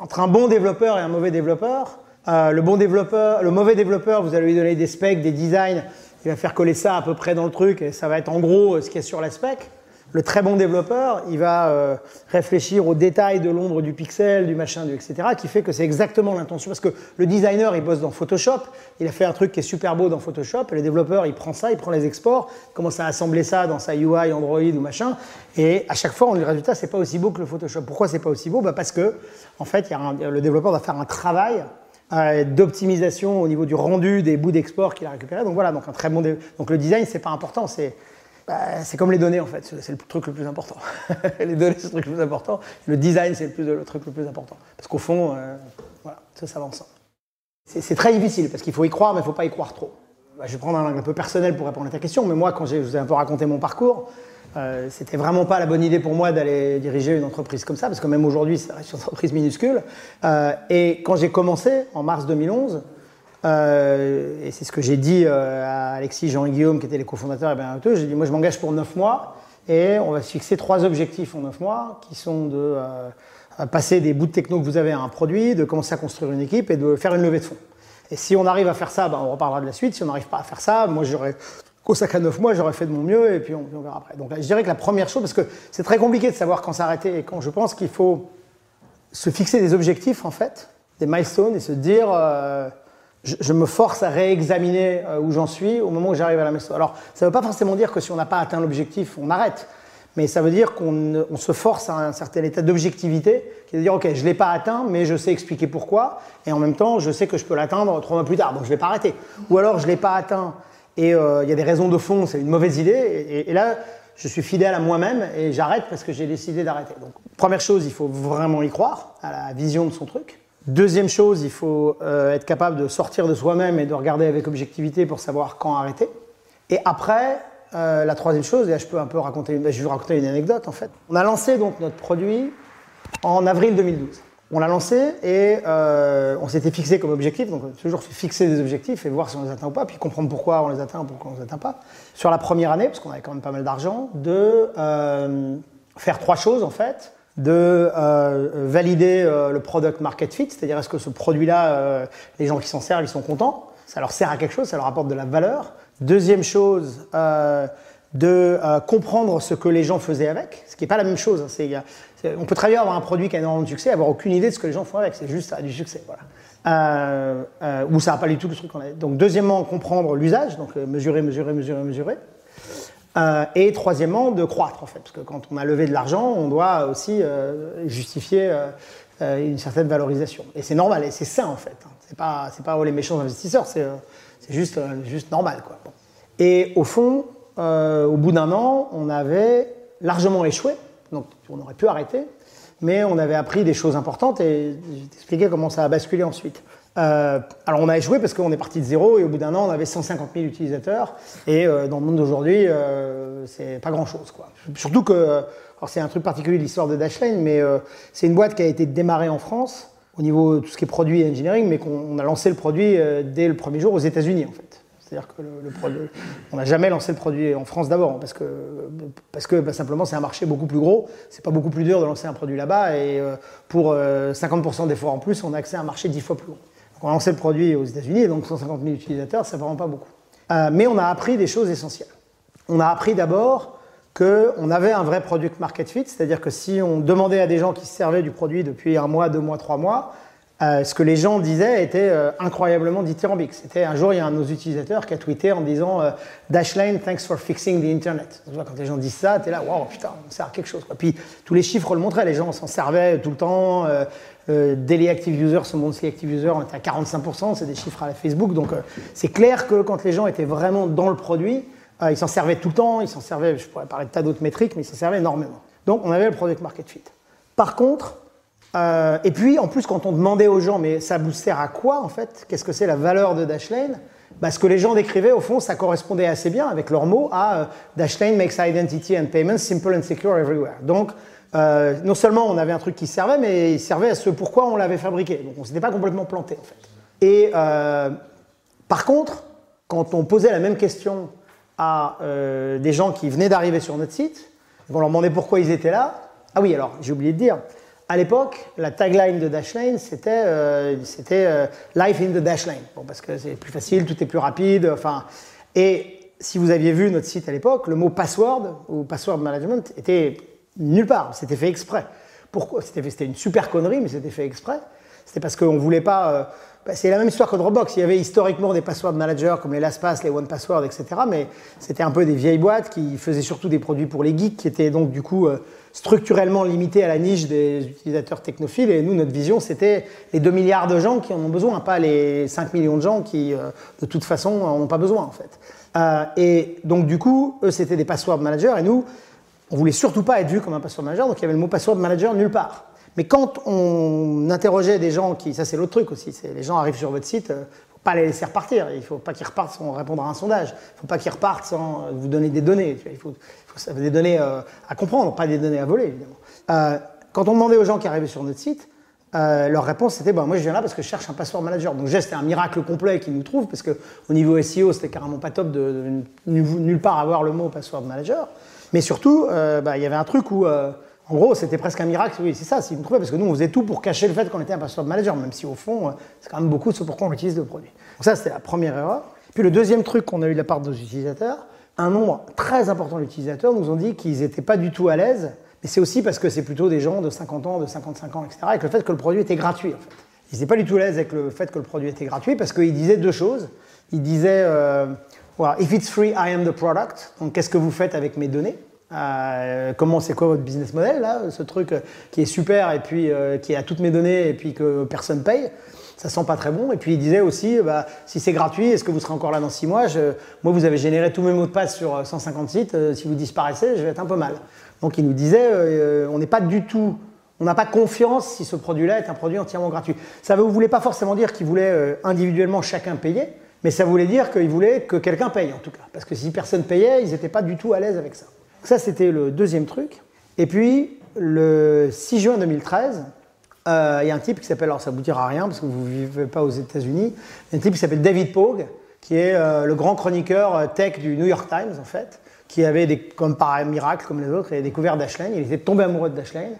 [SPEAKER 1] entre un bon développeur et un mauvais développeur, euh, le bon développeur, le mauvais développeur, vous allez lui donner des specs, des designs, il va faire coller ça à peu près dans le truc et ça va être en gros ce qui est sur la spec. Le très bon développeur, il va euh, réfléchir aux détails de l'ombre du pixel, du machin, du etc., qui fait que c'est exactement l'intention. Parce que le designer, il bosse dans Photoshop, il a fait un truc qui est super beau dans Photoshop, et le développeur, il prend ça, il prend les exports, il commence à assembler ça dans sa UI, Android ou machin, et à chaque fois, le résultat, c'est pas aussi beau que le Photoshop. Pourquoi c'est pas aussi beau? Bah Parce que, en fait, le développeur va faire un travail euh, d'optimisation au niveau du rendu des bouts d'export qu'il a récupérés. Donc voilà, donc un très bon donc le design c'est pas important, c'est bah, c'est comme les données en fait, c'est le truc le plus important. les données c'est le truc le plus important, le design c'est le, truc le plus important. Parce qu'au fond, euh, voilà, ça, ça. C'est très difficile parce qu'il faut y croire, mais il ne faut pas y croire trop. Bah, je vais prendre un angle un peu personnel pour répondre à ta question, mais moi, quand je vous ai un peu raconté mon parcours, euh, c'était vraiment pas la bonne idée pour moi d'aller diriger une entreprise comme ça, parce que même aujourd'hui, c'est une entreprise minuscule. Euh, et quand j'ai commencé, en mars 2011, euh, et c'est ce que j'ai dit euh, à Alexis, Jean et Guillaume, qui étaient les cofondateurs et bien j'ai dit moi je m'engage pour 9 mois et on va se fixer trois objectifs en 9 mois qui sont de euh, passer des bouts de techno que vous avez à un produit, de commencer à construire une équipe et de faire une levée de fonds. Et si on arrive à faire ça, ben, on reparlera de la suite. Si on n'arrive pas à faire ça, moi j'aurais consacré 9 mois, j'aurais fait de mon mieux et puis on, on, verra après. Donc je dirais que la première chose, parce que c'est très compliqué de savoir quand s'arrêter et quand je pense qu'il faut se fixer des objectifs en fait, des milestones et se dire je, me force à réexaminer euh, où j'en suis au moment où j'arrive à la maison. Alors, ça ne veut pas forcément dire que si on n'a pas atteint l'objectif, on arrête. Mais ça veut dire qu'on se force à un certain état d'objectivité, qui est de dire, OK, je ne l'ai pas atteint, mais je sais expliquer pourquoi, et en même temps, je sais que je peux l'atteindre trois mois plus tard, donc je ne vais pas arrêter. Ou alors, je ne l'ai pas atteint, et euh, il y a des raisons de fond, c'est une mauvaise idée, et, là, je suis fidèle à moi-même, et j'arrête parce que j'ai décidé d'arrêter. Donc, première chose, il faut vraiment y croire, à la vision de son truc. Deuxième chose, il faut euh, être capable de sortir de soi-même et de regarder avec objectivité pour savoir quand arrêter. Et après, euh, la troisième chose, et là je peux un peu raconter, je vais vous raconter une anecdote en fait. On a lancé donc notre produit en avril 2012. On l'a lancé et euh, on s'était fixé comme objectif, donc toujours fixer des objectifs et voir si on les atteint ou pas, puis comprendre pourquoi on les atteint ou pourquoi on les atteint pas. Sur la première année, parce qu'on avait quand même pas mal d'argent, de faire trois choses en fait de euh, valider euh, le product market fit, c'est-à-dire est-ce que ce produit-là, euh, les gens qui s'en servent, ils sont contents, ça leur sert à quelque chose, ça leur apporte de la valeur. Deuxième chose, de comprendre ce que les gens faisaient avec, ce qui n'est pas la même chose. Hein. on peut très bien avoir un produit qui a énormément de succès, avoir aucune idée de ce que les gens font avec, c'est juste ça du succès. Voilà. ou ça n'a pas du tout le truc qu'on a. Donc deuxièmement, comprendre l'usage, donc mesurer, mesurer, mesurer, mesurer. Euh, et troisièmement, de croître, en fait, parce que quand on a levé de l'argent, on doit aussi euh, justifier euh, une certaine valorisation. Et c'est normal, et c'est sain, en fait. Hein. C'est pas, pas oh, les méchants investisseurs, c'est, c'est juste, juste normal, quoi. Et au fond, au bout d'un an, on avait largement échoué, donc on aurait pu arrêter, mais on avait appris des choses importantes, et je vais t'expliquer comment ça a basculé ensuite. Euh, alors on a échoué parce qu'on est parti de zéro et au bout d'un an on avait 150 000 utilisateurs et euh, dans le monde d'aujourd'hui euh, c'est pas grand chose quoi. Surtout que, c'est un truc particulier de l'histoire de Dashlane mais c'est une boîte qui a été démarrée en France au niveau de tout ce qui est produit et engineering mais qu'on a lancé le produit dès le premier jour aux États-Unis en fait. C'est-à-dire que on n'a jamais lancé le produit en France d'abord, parce que, parce que bah, simplement c'est un marché beaucoup plus gros, c'est pas beaucoup plus dur de lancer un produit là-bas, et pour 50% d'efforts en plus, on a accès à un marché 10 fois plus gros on a lancé le produit aux États-Unis, donc 150 000 utilisateurs, c'est vraiment pas beaucoup. Euh, mais on a appris des choses essentielles. On a appris d'abord qu'on avait un vrai product market fit, c'est-à-dire que si on demandait à des gens qui se servaient du produit depuis un mois, deux mois, trois mois, euh, ce que les gens disaient était euh, incroyablement dithyrambique. C'était un jour, il y a un de nos utilisateurs qui a tweeté en disant Dashlane, thanks for fixing the internet. quand les gens disent ça, tu es là, waouh, putain, on sert à quelque chose. Puis tous les chiffres le montraient, les gens s'en servaient tout le temps. Daily active users, ce monthly active user, on était à 45%, c'est des chiffres à la Facebook. Donc c'est clair que quand les gens étaient vraiment dans le produit, ils s'en servaient tout le temps, ils s'en servaient, je pourrais parler de tas d'autres métriques, mais ils s'en servaient énormément. Donc on avait le product market fit. Par contre, euh, et puis, en plus, quand on demandait aux gens, mais ça vous sert à quoi en fait? Qu'est-ce que c'est la valeur de Dashlane? Bah, Ce que les gens décrivaient, au fond, ça correspondait assez bien avec leurs mots à euh, Dashlane makes identity and payment simple and secure everywhere. Donc, euh, non seulement on avait un truc qui servait, mais il servait à ce pourquoi on l'avait fabriqué. Donc, on ne s'était pas complètement planté en fait. Et par contre, quand on posait la même question à des gens qui venaient d'arriver sur notre site, on leur demandait pourquoi ils étaient là. Ah oui, alors j'ai oublié de dire, à l'époque, la tagline de Dashlane, c'était euh, euh, Life in the Dashlane. Bon, parce que c'est plus facile, tout est plus rapide. Enfin, et si vous aviez vu notre site à l'époque, le mot password ou password management était nulle part. C'était fait exprès. Pourquoi? C'était une super connerie, mais c'était fait exprès. C'était parce qu'on ne voulait pas. Euh, bah, c'est la même histoire que Dropbox. Il y avait historiquement des password managers comme les LastPass, les OnePassword, etc. Mais c'était un peu des vieilles boîtes qui faisaient surtout des produits pour les geeks, qui étaient donc du coup structurellement limités à la niche des utilisateurs technophiles. Et nous, notre vision, c'était les 2 milliards de gens qui en ont besoin, pas les 5 millions de gens qui, euh, de toute façon, n'en ont pas besoin, en fait. Euh, et donc, du coup, eux, c'était des password managers. Et nous, on voulait surtout pas être vu comme un password manager. Donc, il y avait le mot password manager nulle part. Mais quand on interrogeait des gens qui, ça c'est l'autre truc aussi, les gens arrivent sur votre site, euh, faut pas les laisser repartir. Il faut pas qu'ils repartent sans répondre à un sondage. Il faut pas qu'ils repartent sans vous donner des données. Il faut, des données euh, à comprendre, pas des données à voler, évidemment. Euh, quand on demandait aux gens qui arrivaient sur notre site, euh, leur réponse c'était bah, Moi je viens là parce que je cherche un password manager. Donc, c'était un miracle complet qu'ils nous trouvent, parce qu'au niveau SEO, c'était carrément pas top de, nulle part avoir le mot password manager. Mais surtout, bah, il y avait un truc où, en gros, c'était presque un miracle. Oui, c'est ça, s'ils nous trouvaient, parce que nous, on faisait tout pour cacher le fait qu'on était un password manager, même si au fond, c'est quand même beaucoup ce pourquoi on utilise le produit. Donc, ça, c'était la première erreur. Puis, le deuxième truc qu'on a eu de la part de nos utilisateurs, un nombre très important d'utilisateurs nous ont dit qu'ils n'étaient pas du tout à l'aise, mais c'est aussi parce que c'est plutôt des gens de 50 ans, de 55 ans, etc., avec le fait que le produit était gratuit. En fait. Ils n'étaient pas du tout à l'aise avec le fait que le produit était gratuit parce qu'ils disaient deux choses. Ils disaient euh, If it's free, I am the product. Donc, qu'est-ce que vous faites avec mes données? Euh, comment c'est quoi votre business model là, ce truc euh, qui est super et puis qui a toutes mes données et puis que personne paye? Ça sent pas très bon. Et puis il disait aussi, bah, si c'est gratuit, est-ce que vous serez encore là dans 6 mois? Moi, vous avez généré tous mes mots de passe sur 150 euh, sites. Euh, si vous disparaissez, je vais être un peu mal. Donc il nous disait, euh, on n'est pas du tout, on n'a pas confiance si ce produit-là est un produit entièrement gratuit. Ça ne voulait pas forcément dire qu'il voulait individuellement chacun payer, mais ça voulait dire qu'il voulait que quelqu'un paye en tout cas. Parce que si personne payait, ils n'étaient pas du tout à l'aise avec ça. ça, c'était le deuxième truc. Et puis, le 6 juin 2013, euh, il y a un type qui s'appelle, alors ça vous dira rien parce que vous ne vivez pas aux États-Unis, un type qui s'appelle David Pogue, qui est euh, le grand chroniqueur euh, tech du New York Times en fait, qui avait, comme par miracle, comme les autres, il a découvert Dashlane, il était tombé amoureux de Dashlane,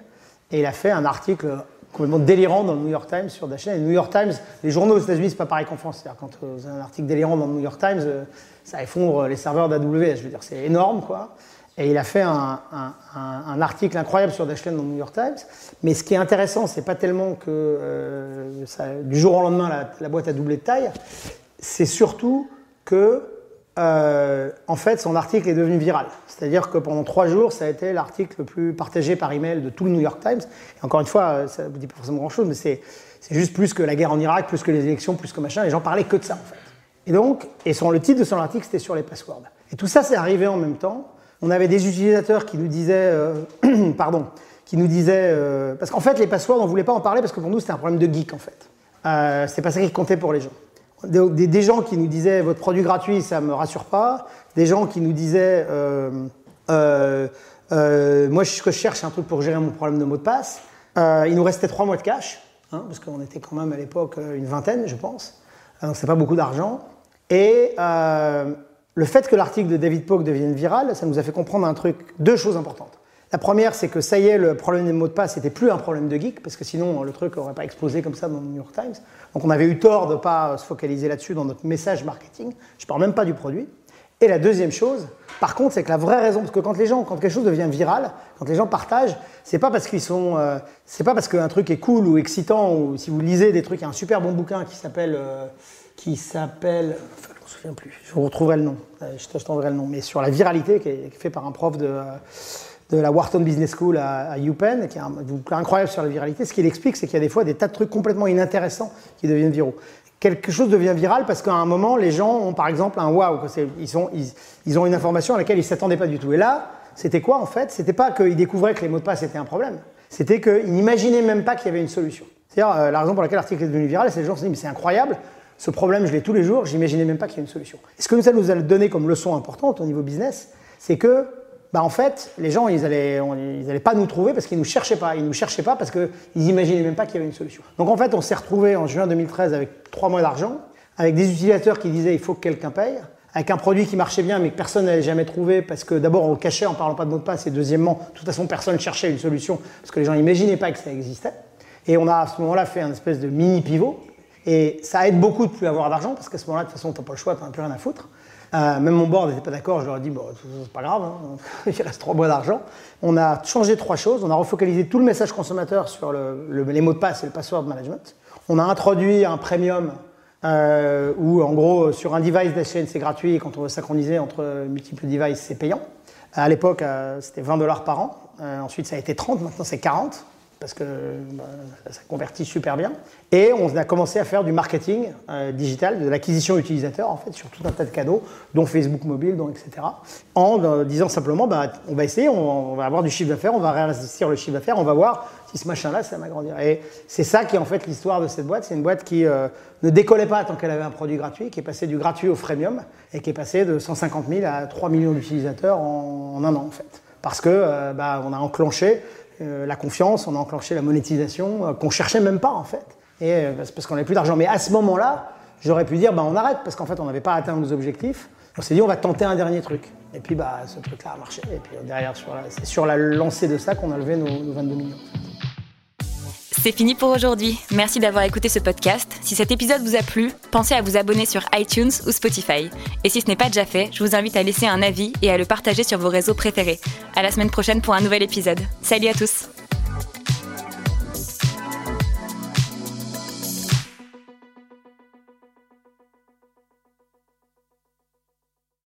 [SPEAKER 1] et il a fait un article complètement délirant dans le New York Times sur Dashlane. le New York Times, les journaux aux États-Unis, c'est pas pareil qu'en France. C'est-à-dire quand vous avez un article délirant dans le New York Times, ça effondre les serveurs d'AWS. Je veux dire, c'est énorme, quoi. Et il a fait un, article incroyable sur Dashlane dans le New York Times. Mais ce qui est intéressant, c'est pas tellement que euh, du jour au lendemain, la, boîte a doublé de taille. C'est surtout que, euh, en fait, son article est devenu viral. C'est-à-dire que pendant trois jours, ça a été l'article le plus partagé par email de tout le New York Times. Et encore une fois, ça ne vous dit pas forcément grand-chose, mais c'est juste plus que la guerre en Irak, plus que les élections, plus que machin. Les gens parlaient que de ça, en fait. Et donc, et son, le titre de son article, c'était sur les passwords. Et tout ça, c'est arrivé en même temps on avait des utilisateurs qui nous disaient, euh, pardon, qui nous disaient, euh, parce qu'en fait les passwords on voulait pas en parler parce que pour nous c'était un problème de geek en fait. Euh, c'était pas ça qui comptait pour les gens. Des, gens qui nous disaient votre produit gratuit ça me rassure pas, des gens qui nous disaient moi ce que je cherche un truc pour gérer mon problème de mot de passe. il nous restait trois mois de cash, hein, parce qu'on était quand même à l'époque une vingtaine je pense, donc c'est pas beaucoup d'argent. Et le fait que l'article de David Pogue devienne viral, ça nous a fait comprendre un truc, deux choses importantes. La première, c'est que ça y est, le problème des mots de passe n'était plus un problème de geek, parce que sinon le truc n'aurait pas explosé comme ça dans le New York Times. Donc on avait eu tort de ne pas se focaliser là-dessus dans notre message marketing. Je ne parle même pas du produit. Et la deuxième chose, par contre, c'est que la vraie raison, parce que quand les gens, quand quelque chose devient viral, quand les gens partagent, c'est pas parce qu'ils sont, euh, c'est pas parce qu'un truc est cool ou excitant ou si vous lisez des trucs, il y a un super bon bouquin qui s'appelle, euh, qui s'appelle, enfin, je me souviens plus, je vous retrouverai le nom, euh, je t'enverrai le nom, mais sur la viralité qui est, fait par un prof de de la Wharton Business School à, UPenn, qui est un incroyable sur la viralité. Ce qu'il explique, c'est qu'il y a des fois des tas de trucs complètement inintéressants qui deviennent viraux quelque chose devient viral parce qu'à un moment, les gens ont par exemple un waouh, ils, ils, ont une information à laquelle ils ne s'attendaient pas du tout. Et là, c'était quoi en fait? C'était pas qu'ils découvraient que les mots de passe étaient un problème, c'était qu'ils n'imaginaient même pas qu'il y avait une solution. C'est-à-dire, euh, la raison pour laquelle l'article est devenu viral, c'est que les gens se disent, mais c'est incroyable, ce problème, je l'ai tous les jours, j'imaginais même pas qu'il y ait une solution. Et ce que ça nous a donné comme leçon importante au niveau business, c'est que bah en fait, les gens, ils allaient, ils pas nous trouver parce qu'ils nous cherchaient pas. Ils nous cherchaient pas parce qu'ils imaginaient même pas qu'il y avait une solution. Donc en fait, on s'est retrouvé en juin 2013 avec trois mois d'argent, avec des utilisateurs qui disaient il faut que quelqu'un paye, avec un produit qui marchait bien mais que personne n'avait jamais trouvé parce que d'abord on le cachait en parlant pas de mot de passe et deuxièmement, de toute façon, personne cherchait une solution parce que les gens n'imaginaient pas que ça existait. Et on a à ce moment-là fait un espèce de mini pivot. Et ça aide beaucoup de plus avoir d'argent parce qu'à ce moment-là, de toute façon, t'as pas le choix, t'en as plus rien à foutre. Euh, même mon board n'était pas d'accord, je leur ai dit, bon, c'est pas grave, hein. il reste trois mois d'argent. On a changé trois choses, on a refocalisé tout le message consommateur sur le, les mots de passe et le password management. On a introduit un premium euh, où, en ggros, sur un device d'HN, c'est gratuit, et quand on veut synchroniser entre multiples devices, c'est payant. À l'époque, euh, c'était 20 dollars par an. Ensuite, ça a été 30, maintenant c'est 40 parce que bah, ça convertit super bien. Et on a commencé à faire du marketing euh, digital, de l'acquisition utilisateur en fait, sur tout un tas de cadeaux, dont Facebook mobile, dont etc. En euh, disant simplement, bah, on va essayer, on, va avoir du chiffre d'affaires, on va réinvestir le chiffre d'affaires, on va voir si ce machin-là, ça va m'agrandir. Et c'est ça qui est en fait l'histoire de cette boîte. C'est une boîte qui euh, ne décollait pas tant qu'elle avait un produit gratuit, qui est passé du gratuit au freemium et qui est passé de 150 000 à 3 millions d'utilisateurs en, un an en fait. Parce que bah, on a enclenché la confiance, on a enclenché la monétisation euh, qu'on cherchait même pas en fait. Et euh, parce qu'on n'avait plus d'argent. Mais à ce moment-là, j'aurais pu dire, bah, on arrête parce qu'en fait, on n'avait pas atteint nos objectifs. On s'est dit, on va tenter un dernier truc. Et puis, bah, ce truc-là a marché. Et puis derrière, c'est sur la lancée de ça qu'on a levé nos, 22 millions.
[SPEAKER 2] C'est fini pour aujourd'hui. Merci d'avoir écouté ce podcast. Si cet épisode vous a plu, pensez à vous abonner sur iTunes ou Spotify. Et si ce n'est pas déjà fait, je vous invite à laisser un avis et à le partager sur vos réseaux préférés. À la semaine prochaine pour un nouvel épisode. Salut à tous.